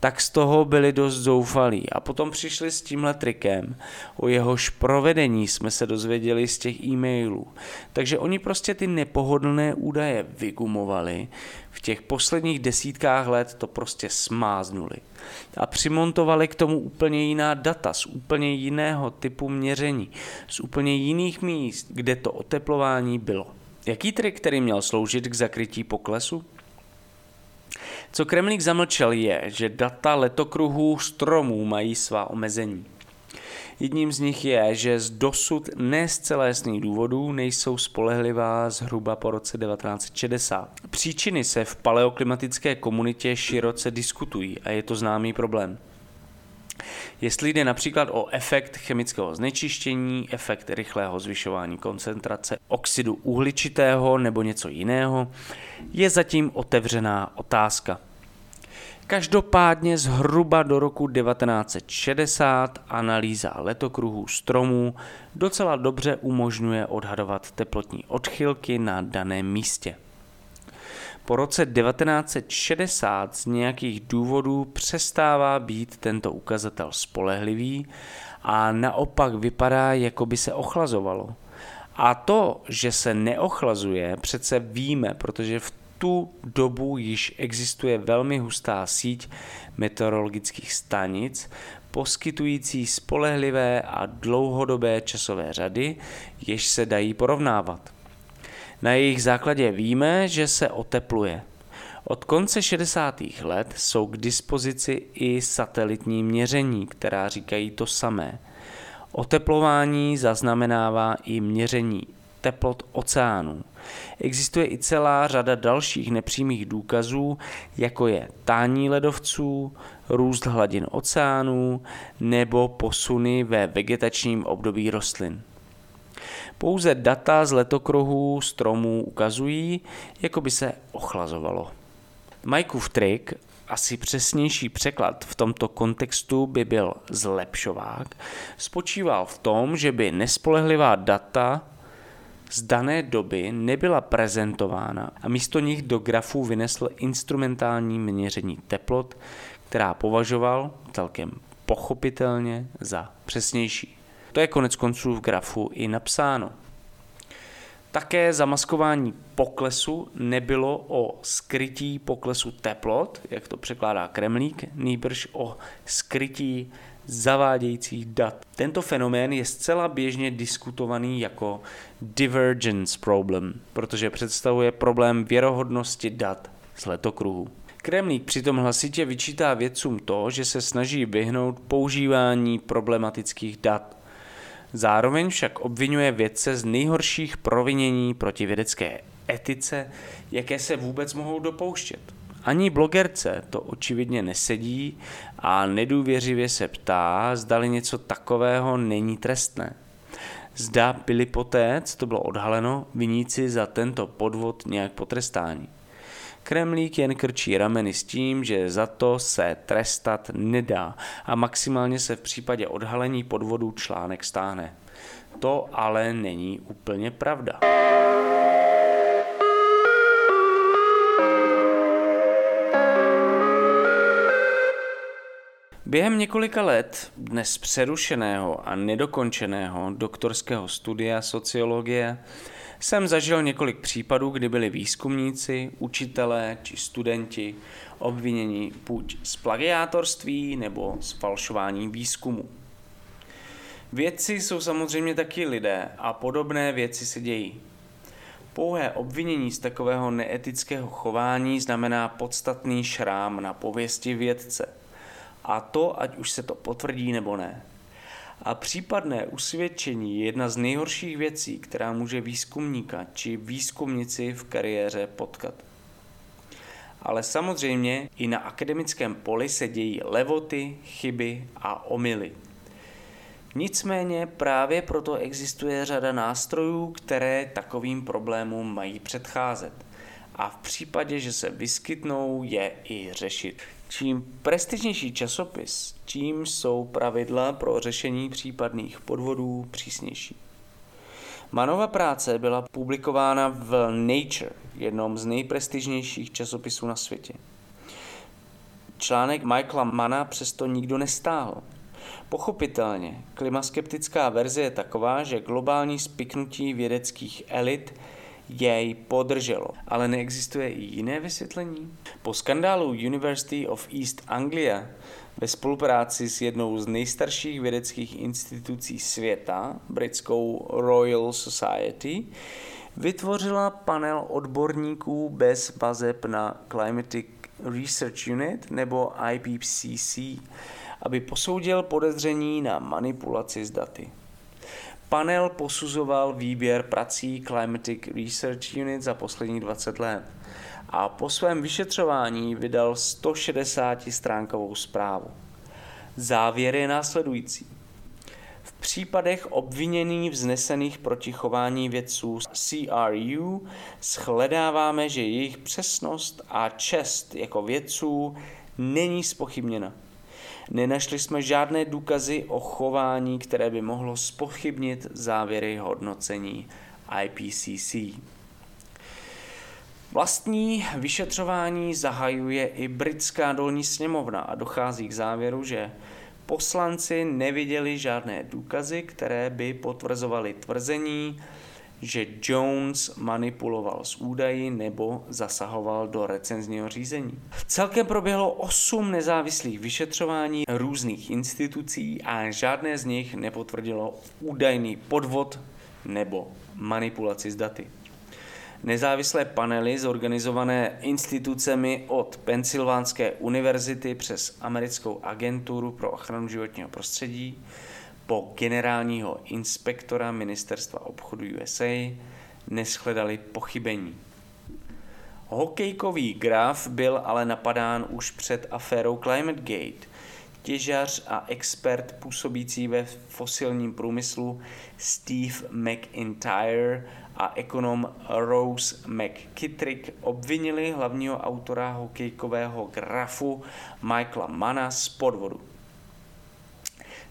Tak z toho byli dost zoufalí a potom přišli s tímhle trikem. O jehož provedení jsme se dozvěděli z těch e-mailů. Takže oni prostě ty nepohodlné údaje vygumovali, v těch posledních desítkách let to prostě smáznuli a přimontovali k tomu úplně jiná data z úplně jiného typu měření, z úplně jiných míst, kde to oteplování bylo. Jaký trik, který měl sloužit k zakrytí poklesu? Co Kremlík zamlčel je, že data letokruhů stromů mají svá omezení. Jedním z nich je, že z dosud ne zcela jasných důvodů nejsou spolehlivá zhruba po roce 1960. Příčiny se v paleoklimatické komunitě široce diskutují a je to známý problém. Jestli jde například o efekt chemického znečištění, efekt rychlého zvyšování koncentrace oxidu uhličitého nebo něco jiného, je zatím otevřená otázka. Každopádně zhruba do roku 1960 analýza letokruhů stromů docela dobře umožňuje odhadovat teplotní odchylky na daném místě. Po roce 1960 z nějakých důvodů přestává být tento ukazatel spolehlivý a naopak vypadá, jako by se ochlazovalo. A to, že se neochlazuje, přece víme, protože v tu dobu již existuje velmi hustá síť meteorologických stanic, poskytující spolehlivé a dlouhodobé časové řady, jež se dají porovnávat. Na jejich základě víme, že se otepluje. Od konce 60. let jsou k dispozici i satelitní měření, která říkají to samé. Oteplování zaznamenává i měření teplot oceánů. Existuje i celá řada dalších nepřímých důkazů, jako je tání ledovců, růst hladin oceánů nebo posuny ve vegetačním období rostlin. Pouze data z letokruhů stromů ukazují, jako by se ochlazovalo. Mikeův trik, asi přesnější překlad v tomto kontextu by byl zlepšovák, spočíval v tom, že by nespolehlivá data z dané doby nebyla prezentována a místo nich do grafu vynesl instrumentální měření teplot, která považoval celkem pochopitelně za přesnější. To je konec konců v grafu i napsáno. Také zamaskování poklesu nebylo o skrytí poklesu teplot, jak to překládá Kremlík, nýbrž o skrytí zavádějících dat. Tento fenomén je zcela běžně diskutovaný jako divergence problem, protože představuje problém věrohodnosti dat z letokruhu. Kremlík přitom hlasitě vyčítá vědcům to, že se snaží vyhnout používání problematických dat. Zároveň však obvinuje vědce z nejhorších provinění proti vědecké etice, jaké se vůbec mohou dopouštět. Ani blogerce to očividně nesedí a nedůvěřivě se ptá, zdali něco takového není trestné. Zda byli poté, co to bylo odhaleno, viníci za tento podvod nějak potrestáni. Kremlík jen krčí rameny s tím, že za to se trestat nedá a maximálně se v případě odhalení podvodu článek stáhne. To ale není úplně pravda. Během několika let dnes přerušeného a nedokončeného doktorského studia sociologie jsem zažil několik případů, kdy byli výzkumníci, učitelé či studenti obviněni buď z plagiátorství nebo z falšování výzkumu. Vědci jsou samozřejmě taky lidé a podobné věci se dějí. Pouhé obvinění z takového neetického chování znamená podstatný šrám na pověsti vědce – a to, ať už se to potvrdí nebo ne. A případné usvědčení je jedna z nejhorších věcí, která může výzkumníka či výzkumnici v kariéře potkat. Ale samozřejmě i na akademickém poli se dějí levoty, chyby a omily. Nicméně právě proto existuje řada nástrojů, které takovým problémům mají předcházet. A v případě, že se vyskytnou, je i řešit. Čím prestižnější časopis, tím jsou pravidla pro řešení případných podvodů přísnější. Manova práce byla publikována v Nature, jednom z nejprestižnějších časopisů na světě. Článek Michaela Mana přesto nikdo nestáhl. Pochopitelně, klimaskeptická verze je taková, že globální spiknutí vědeckých elit jej podrželo. Ale neexistuje i jiné vysvětlení? Po skandálu University of East Anglia ve spolupráci s jednou z nejstarších vědeckých institucí světa, britskou Royal Society, vytvořila panel odborníků bez vazeb na Climatic Research Unit nebo IPCC, aby posoudil podezření na manipulaci s daty. Panel posuzoval výběr prací Climatic Research Unit za posledních 20 let a po svém vyšetřování vydal 160 stránkovou zprávu. Závěr je následující. V případech obvinění vznesených proti chování vědců CRU shledáváme, že jejich přesnost a čest jako vědců není spochybněna. Nenašli jsme žádné důkazy o chování, které by mohlo spochybnit závěry hodnocení IPCC. Vlastní vyšetřování zahajuje i britská dolní sněmovna a dochází k závěru, že poslanci neviděli žádné důkazy, které by potvrzovaly tvrzení, že Jones manipuloval s údaji nebo zasahoval do recenzního řízení. Celkem proběhlo 8 nezávislých vyšetřování různých institucí a žádné z nich nepotvrdilo údajný podvod nebo manipulaci s daty. Nezávislé panely zorganizované institucemi od Pensylvánské univerzity přes americkou agenturu pro ochranu životního prostředí po generálního inspektora ministerstva obchodu USA neschledali pochybení. Hokejkový graf byl ale napadán už před aférou Climate Gate. Těžař a expert působící ve fosilním průmyslu Steve McIntyre a ekonom Rose McKittrick obvinili hlavního autora hokejkového grafu Michaela Mana z podvodu.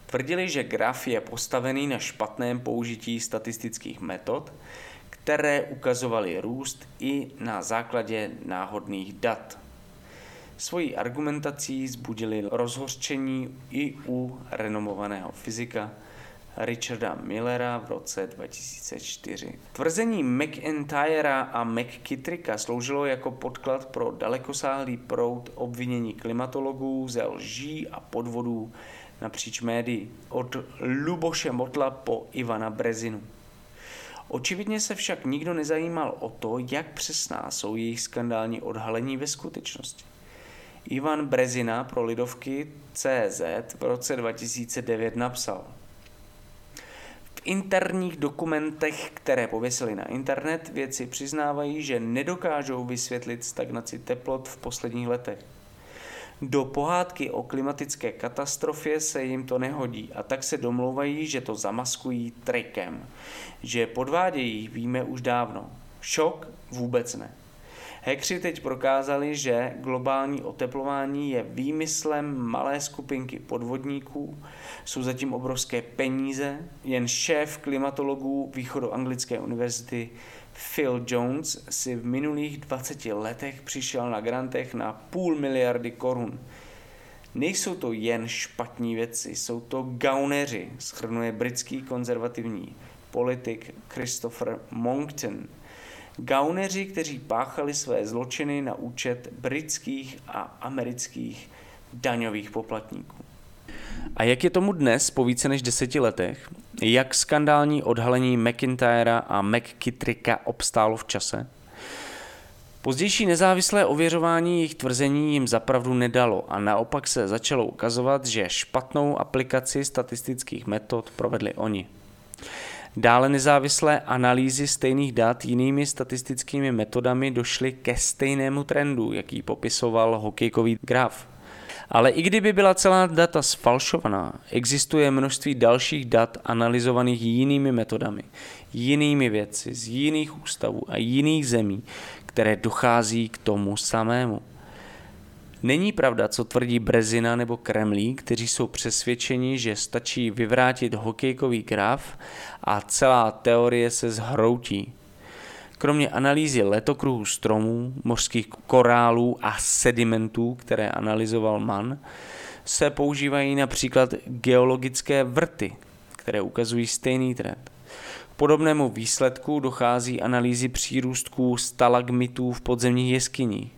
Tvrdili, že graf je postavený na špatném použití statistických metod, které ukazovaly růst i na základě náhodných dat. Svojí argumentací zbudili rozhořčení i u renomovaného fyzika Richarda Millera v roce 2004. Tvrzení McIntyra a McKittricka sloužilo jako podklad pro dalekosáhlý proud obvinění klimatologů ze lží a podvodů napříč médií, od Luboše Motla po Ivana Brezinu. Očividně se však nikdo nezajímal o to, jak přesná jsou jejich skandální odhalení ve skutečnosti. Ivan Brezina pro Lidovky CZ v roce 2009 napsal V interních dokumentech, které pověsili na internet, věci přiznávají, že nedokážou vysvětlit stagnaci teplot v posledních letech. Do pohádky o klimatické katastrofě se jim to nehodí a tak se domlouvají, že to zamaskují trikem. Že podvádějí, víme už dávno. Šok vůbec ne. Hekři teď prokázali, že globální oteplování je výmyslem malé skupinky podvodníků, jsou zatím obrovské peníze, jen šéf klimatologů východoanglické univerzity Phil Jones si v minulých 20 letech přišel na grantech na půl miliardy korun. Nejsou to jen špatní věci, jsou to gauneři, schrnuje britský konzervativní politik Christopher Monckton. Gauneři, kteří páchali své zločiny na účet britských a amerických daňových poplatníků. A jak je tomu dnes po více než deseti letech? Jak skandální odhalení McIntyra a McKittricka obstálo v čase? Pozdější nezávislé ověřování jejich tvrzení jim zapravdu nedalo a naopak se začalo ukazovat, že špatnou aplikaci statistických metod provedli oni. Dále nezávislé analýzy stejných dat jinými statistickými metodami došly ke stejnému trendu, jaký popisoval hokejkový graf. Ale i kdyby byla celá data sfalšovaná, existuje množství dalších dat analyzovaných jinými metodami, jinými věci z jiných ústavů a jiných zemí, které dochází k tomu samému. Není pravda, co tvrdí Brezina nebo Kremlí, kteří jsou přesvědčeni, že stačí vyvrátit hokejkový graf a celá teorie se zhroutí. Kromě analýzy letokruhu stromů, mořských korálů a sedimentů, které analyzoval Mann, se používají například geologické vrty, které ukazují stejný trend. K podobnému výsledku dochází analýzy přírůstků stalagmitů v podzemních jeskyních.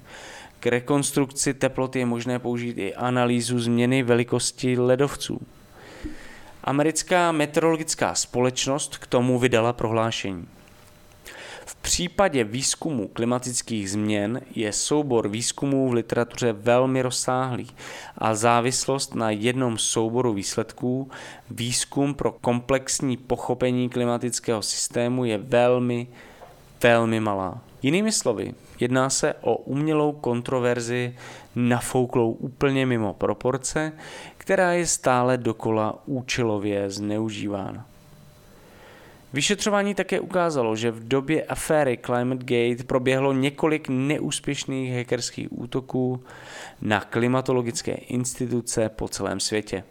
K rekonstrukci teploty je možné použít i analýzu změny velikosti ledovců. Americká meteorologická společnost k tomu vydala prohlášení. V případě výzkumu klimatických změn je soubor výzkumů v literatuře velmi rozsáhlý a závislost na jednom souboru výsledků, výzkum pro komplexní pochopení klimatického systému je velmi, velmi malá. Jinými slovy, jedná se o umělou kontroverzi nafouklou úplně mimo proporce, která je stále dokola účelově zneužívána. Vyšetřování také ukázalo, že v době aféry ClimateGate proběhlo několik neúspěšných hackerských útoků na klimatologické instituce po celém světě.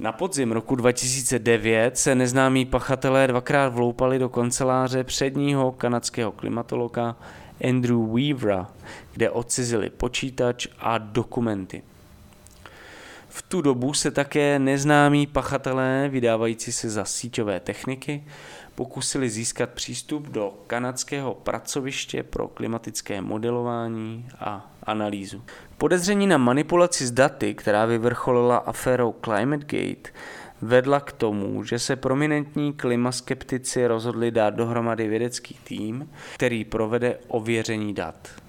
Na podzim roku 2009 se neznámí pachatelé dvakrát vloupali do kanceláře předního kanadského klimatologa Andrew Weavera, kde odcizili počítač a dokumenty. V tu dobu se také neznámí pachatelé, vydávající se za síťové techniky, pokusili získat přístup do kanadského pracoviště pro klimatické modelování a analýzu. Podezření na manipulaci s daty, která vyvrcholila aférou ClimateGate, vedla k tomu, že se prominentní klimaskeptici rozhodli dát dohromady vědecký tým, který provede ověření dat.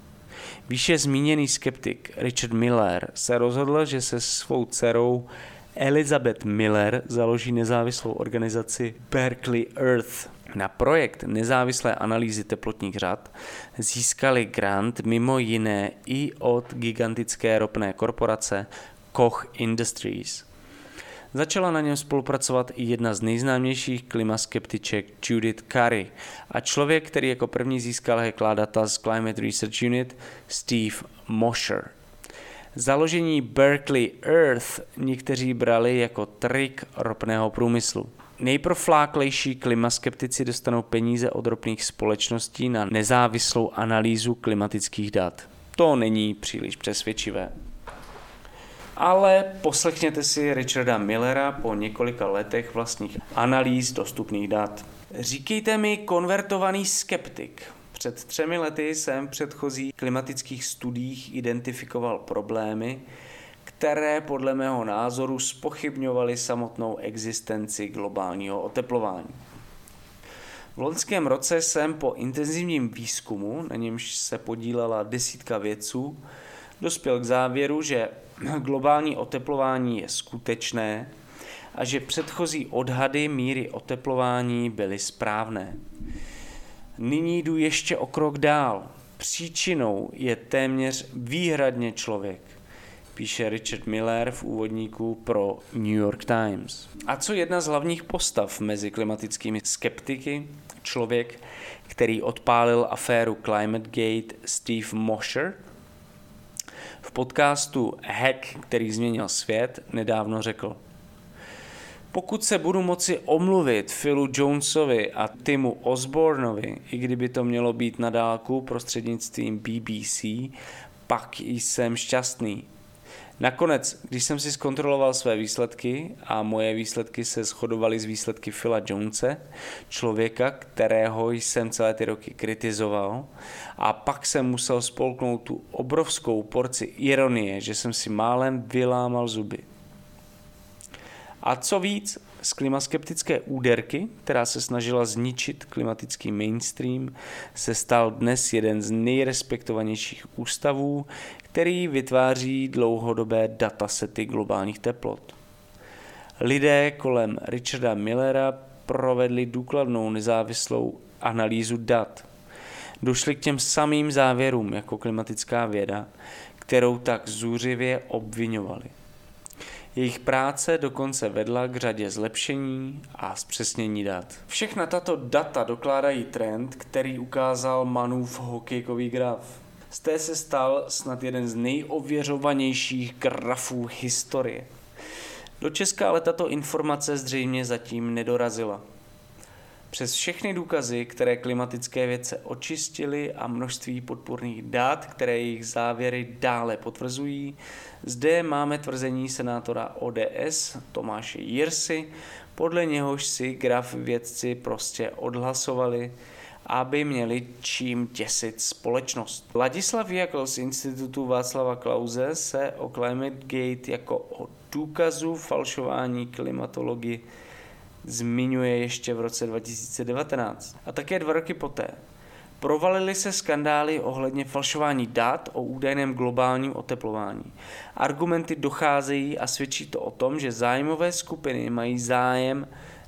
Výše zmíněný skeptik Richard Miller se rozhodl, že se svou dcerou Elizabeth Miller založí nezávislou organizaci Berkeley Earth. Na projekt nezávislé analýzy teplotních řad získali grant mimo jiné i od gigantické ropné korporace Koch Industries. Začala na něm spolupracovat i jedna z nejznámějších klimaskeptiček Judith Curry a člověk, který jako první získal heklá data z Climate Research Unit, Steve Mosher. Založení Berkeley Earth někteří brali jako trik ropného průmyslu. Nejprofláklejší klimaskeptici dostanou peníze od ropných společností na nezávislou analýzu klimatických dat. To není příliš přesvědčivé ale poslechněte si Richarda Millera po několika letech vlastních analýz dostupných dat. Říkejte mi konvertovaný skeptik. Před třemi lety jsem v předchozích klimatických studiích identifikoval problémy, které podle mého názoru spochybňovaly samotnou existenci globálního oteplování. V loňském roce jsem po intenzivním výzkumu, na němž se podílela desítka vědců, dospěl k závěru, že globální oteplování je skutečné a že předchozí odhady míry oteplování byly správné. Nyní jdu ještě o krok dál. Příčinou je téměř výhradně člověk, píše Richard Miller v úvodníku pro New York Times. A co jedna z hlavních postav mezi klimatickými skeptiky, člověk, který odpálil aféru ClimateGate Steve Mosher, v podcastu Hack, který změnil svět, nedávno řekl. Pokud se budu moci omluvit Philu Jonesovi a Timu Osbornovi, i kdyby to mělo být na dálku prostřednictvím BBC, pak jsem šťastný. Nakonec, když jsem si zkontroloval své výsledky a moje výsledky se shodovaly s výsledky Phila Jonese, člověka, kterého jsem celé ty roky kritizoval, a pak jsem musel spolknout tu obrovskou porci ironie, že jsem si málem vylámal zuby. A co víc, z klimaskeptické úderky, která se snažila zničit klimatický mainstream, se stal dnes jeden z nejrespektovanějších ústavů, který vytváří dlouhodobé datasety globálních teplot. Lidé kolem Richarda Millera provedli důkladnou nezávislou analýzu dat. Došli k těm samým závěrům jako klimatická věda, kterou tak zůřivě obvinovali. Jejich práce dokonce vedla k řadě zlepšení a zpřesnění dat. Všechna tato data dokládají trend, který ukázal Manův hokejkový graf. Z té se stal snad jeden z nejověřovanějších grafů historie. Do Česka ale tato informace zřejmě zatím nedorazila. Přes všechny důkazy, které klimatické vědce očistili a množství podporných dát, které jejich závěry dále potvrzují, zde máme tvrzení senátora ODS Tomáše Jirsy, podle něhož si graf vědci prostě odhlasovali, aby měli čím těsit společnost. Ladislav Jakl z Institutu Václava Klauze se o Climate Gate jako o důkazu falšování klimatologii zmiňuje ještě v roce 2019. A také dva roky poté. Provalily se skandály ohledně falšování dat o údajném globálním oteplování. Argumenty docházejí a svědčí to o tom, že zájmové skupiny mají zájem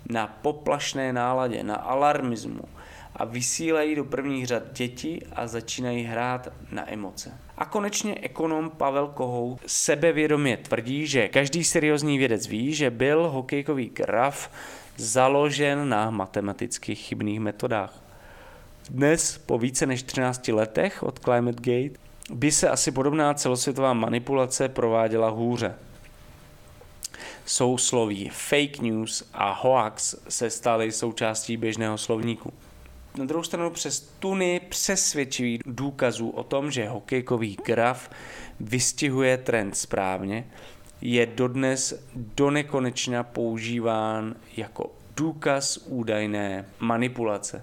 na poplašné náladě, na alarmismu a vysílají do prvních řad děti a začínají hrát na emoce. A konečně ekonom Pavel Kohou sebevědomě tvrdí, že každý seriózní vědec ví, že byl hokejkový graf založen na matematicky chybných metodách. Dnes, po více než 13 letech od Climate Gate, by se asi podobná celosvětová manipulace prováděla hůře. Sousloví fake news a hoax se staly součástí běžného slovníku. Na druhou stranu přes tuny přesvědčivých důkazů o tom, že hokejkový graf vystihuje trend správně, je dodnes donekonečna používán jako důkaz údajné manipulace.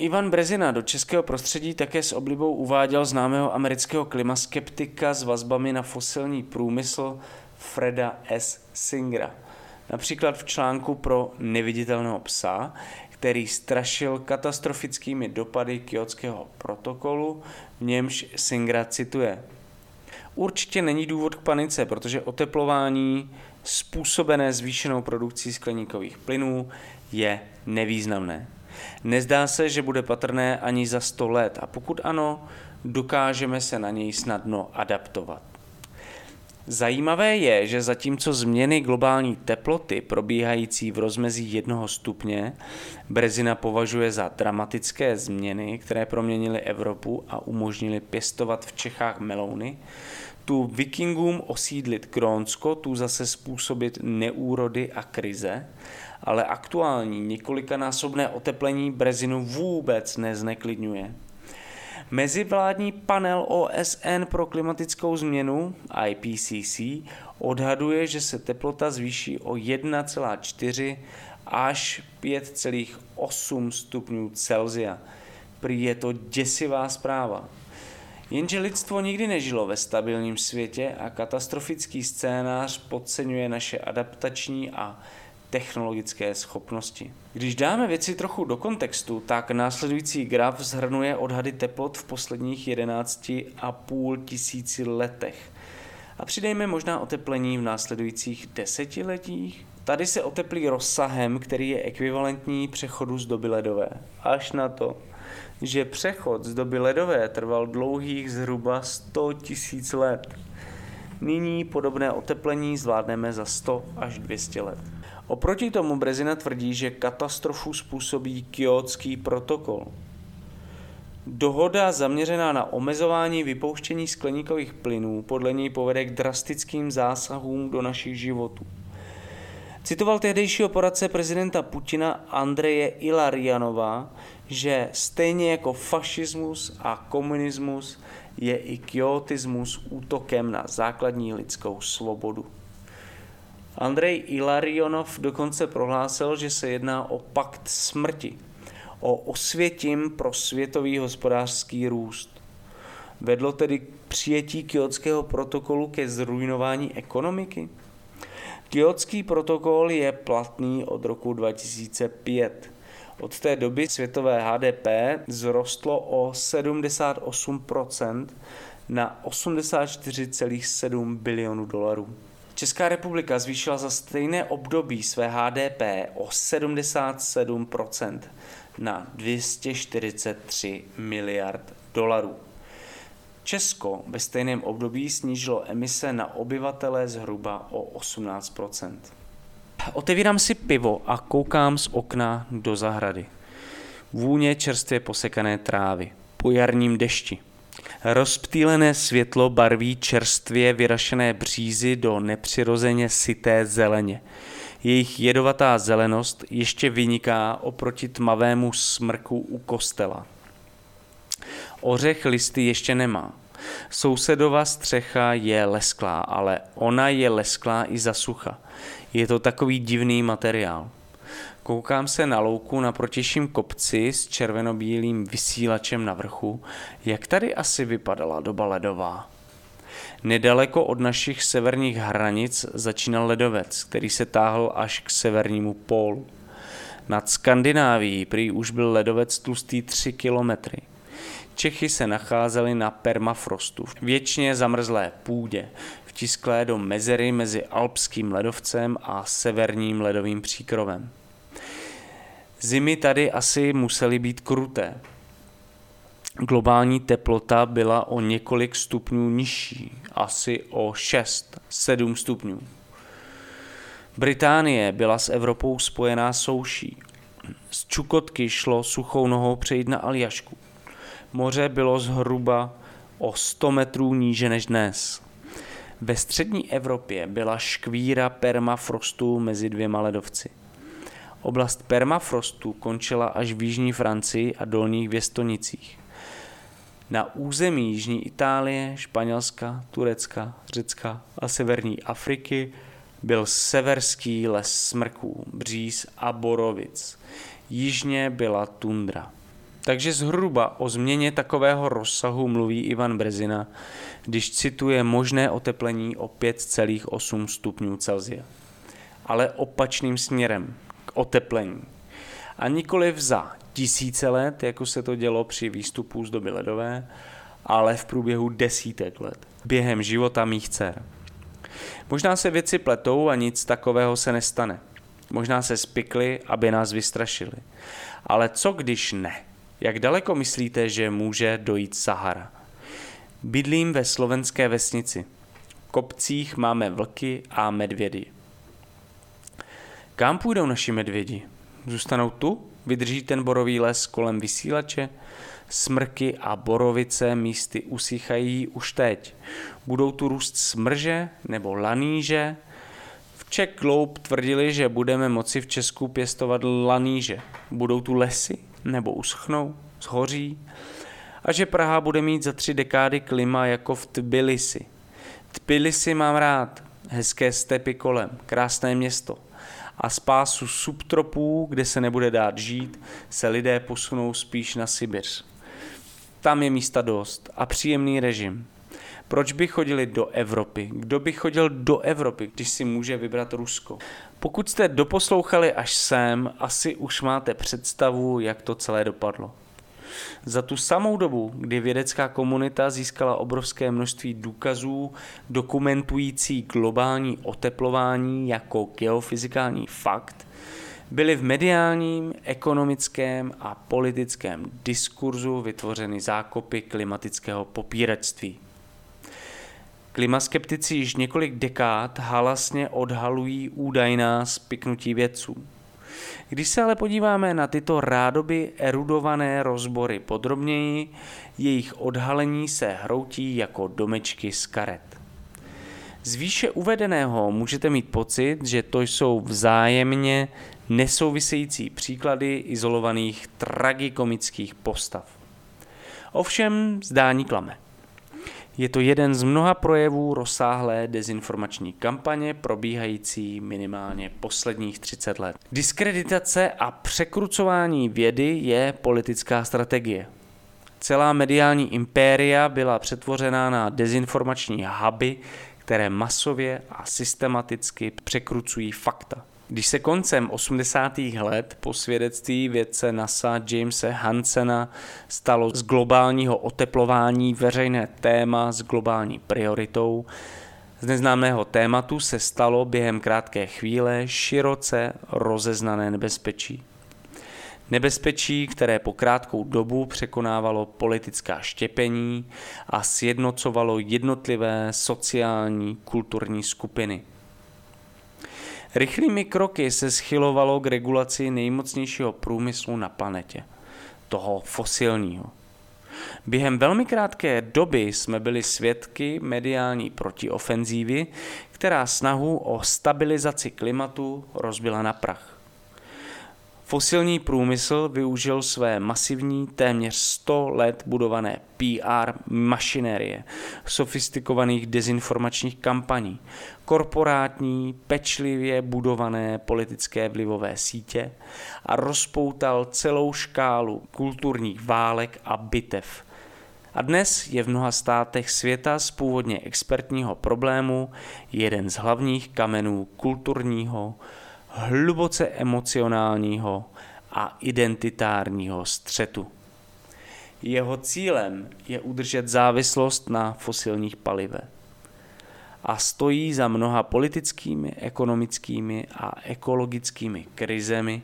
Ivan Brezina do českého prostředí také s oblibou uváděl známého amerického klimaskeptika s vazbami na fosilní průmysl Freda S. Singra. Například v článku pro neviditelného psa, který strašil katastrofickými dopady kyotského protokolu, v němž Singra cituje. Určitě není důvod k panice, protože oteplování způsobené zvýšenou produkcí skleníkových plynů je nevýznamné. Nezdá se, že bude patrné ani za 100 let a pokud ano, dokážeme se na něj snadno adaptovat. Zajímavé je, že zatímco změny globální teploty probíhající v rozmezí jednoho stupně Brezina považuje za dramatické změny, které proměnily Evropu a umožnily pěstovat v Čechách melouny, tu vikingům osídlit Grónsko, tu zase způsobit neúrody a krize ale aktuální několikanásobné oteplení Brezinu vůbec nezneklidňuje. Mezivládní panel OSN pro klimatickou změnu IPCC odhaduje, že se teplota zvýší o 1,4 až 5,8 stupňů Celsia. Prý je to děsivá zpráva. Jenže lidstvo nikdy nežilo ve stabilním světě a katastrofický scénář podceňuje naše adaptační a technologické schopnosti. Když dáme věci trochu do kontextu, tak následující graf zhrnuje odhady teplot v posledních 11,5 tisíci letech. A přidejme možná oteplení v následujících desetiletích. Tady se oteplí rozsahem, který je ekvivalentní přechodu z doby ledové. Až na to, že přechod z doby ledové trval dlouhých zhruba 100 tisíc let. Nyní podobné oteplení zvládneme za 100 až 200 let. Oproti tomu Brezina tvrdí, že katastrofu způsobí Kyotský protokol. Dohoda zaměřená na omezování vypouštění skleníkových plynů podle něj povede k drastickým zásahům do našich životů. Citoval tehdejšího poradce prezidenta Putina Andreje Ilarianova, že stejně jako fašismus a komunismus je i kyotismus útokem na základní lidskou svobodu. Andrej Ilarionov dokonce prohlásil, že se jedná o pakt smrti, o osvětím pro světový hospodářský růst. Vedlo tedy k přijetí Kyotského protokolu ke zrujnování ekonomiky? Kyotský protokol je platný od roku 2005. Od té doby světové HDP zrostlo o 78% na 84,7 bilionů dolarů. Česká republika zvýšila za stejné období své HDP o 77% na 243 miliard dolarů. Česko ve stejném období snížilo emise na obyvatele zhruba o 18% Otevírám si pivo a koukám z okna do zahrady. Vůně čerstvě posekané trávy. Po jarním dešti. Rozptýlené světlo barví čerstvě vyrašené břízy do nepřirozeně syté zeleně. Jejich jedovatá zelenost ještě vyniká oproti tmavému smrku u kostela. Ořech listy ještě nemá. Sousedova střecha je lesklá, ale ona je lesklá i za sucha. Je to takový divný materiál. Koukám se na louku na protějším kopci s červenobílým vysílačem na vrchu, jak tady asi vypadala doba ledová. Nedaleko od našich severních hranic začínal ledovec, který se táhl až k severnímu pólu. Nad Skandinávií prý už byl ledovec tlustý 3 kilometry. Čechy se nacházely na permafrostu, věčně zamrzlé půdě, vtisklé do mezery mezi alpským ledovcem a severním ledovým příkrovem. Zimy tady asi musely být kruté. Globální teplota byla o několik stupňů nižší, asi o 6-7 stupňů. Británie byla s Evropou spojená souší. Z Čukotky šlo suchou nohou přejít na Aljašku. Moře bylo zhruba o 100 metrů níže než dnes. Ve střední Evropě byla škvíra permafrostu mezi dvěma ledovci. Oblast permafrostu končila až v jižní Francii a dolních Věstonicích. Na území jižní Itálie, Španělska, Turecka, Řecka a severní Afriky byl severský les smrků, bříz a borovic. Jižně byla tundra. Takže zhruba o změně takového rozsahu mluví Ivan Brezina, když cituje možné oteplení o 5,8 stupňů Celsia. Ale opačným směrem, oteplení. A nikoliv za tisíce let, jako se to dělo při výstupu z doby ledové, ale v průběhu desítek let, během života mých dcer. Možná se věci pletou a nic takového se nestane. Možná se spikly, aby nás vystrašili. Ale co když ne? Jak daleko myslíte, že může dojít Sahara? Bydlím ve slovenské vesnici. V kopcích máme vlky a medvědy. Kam půjdou naši medvědi? Zůstanou tu? Vydrží ten borový les kolem vysílače? Smrky a borovice místy usychají už teď. Budou tu růst smrže nebo laníže? V Czech Globe tvrdili, že budeme moci v Česku pěstovat laníže. Budou tu lesy? Nebo uschnou? Zhoří? A že Praha bude mít za tři dekády klima jako v Tbilisi. Tbilisi mám rád. Hezké stepy kolem, krásné město – a z pásu subtropů, kde se nebude dát žít, se lidé posunou spíš na Sibiř. Tam je místa dost a příjemný režim. Proč by chodili do Evropy? Kdo by chodil do Evropy, když si může vybrat Rusko? Pokud jste doposlouchali až sem, asi už máte představu, jak to celé dopadlo. Za tu samou dobu, kdy vědecká komunita získala obrovské množství důkazů dokumentující globální oteplování jako geofyzikální fakt, byly v mediálním, ekonomickém a politickém diskurzu vytvořeny zákopy klimatického popíračství. Klimaskeptici již několik dekád halasně odhalují údajná spiknutí vědců. Když se ale podíváme na tyto rádoby erudované rozbory podrobněji, jejich odhalení se hroutí jako domečky z karet. Z výše uvedeného můžete mít pocit, že to jsou vzájemně nesouvisející příklady izolovaných tragikomických postav. Ovšem zdání klame. Je to jeden z mnoha projevů rozsáhlé dezinformační kampaně probíhající minimálně posledních 30 let. Diskreditace a překrucování vědy je politická strategie. Celá mediální impéria byla přetvořena na dezinformační huby, které masově a systematicky překrucují fakta. Když se koncem 80. let po svědectví vědce NASA Jamese Hansena stalo z globálního oteplování veřejné téma s globální prioritou, z neznámého tématu se stalo během krátké chvíle široce rozeznané nebezpečí. Nebezpečí, které po krátkou dobu překonávalo politická štěpení a sjednocovalo jednotlivé sociální kulturní skupiny – Rychlými kroky se schylovalo k regulaci nejmocnějšího průmyslu na planetě, toho fosilního. Během velmi krátké doby jsme byli svědky mediální protiofenzívy, která snahu o stabilizaci klimatu rozbila na prach. Fosilní průmysl využil své masivní, téměř 100 let budované PR mašinérie, sofistikovaných dezinformačních kampaní, korporátní, pečlivě budované politické vlivové sítě a rozpoutal celou škálu kulturních válek a bitev. A dnes je v mnoha státech světa z původně expertního problému jeden z hlavních kamenů kulturního, hluboce emocionálního a identitárního střetu. Jeho cílem je udržet závislost na fosilních palivech a stojí za mnoha politickými, ekonomickými a ekologickými krizemi,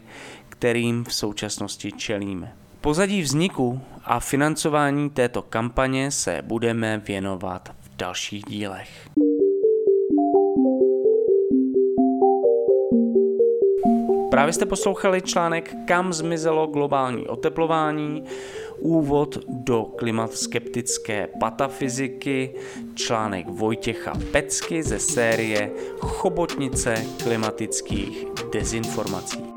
kterým v současnosti čelíme. Pozadí vzniku a financování této kampaně se budeme věnovat v dalších dílech. Právě jste poslouchali článek Kam zmizelo globální oteplování, úvod do klimatskeptické patafyziky, článek Vojtěcha Pecky ze série Chobotnice klimatických dezinformací.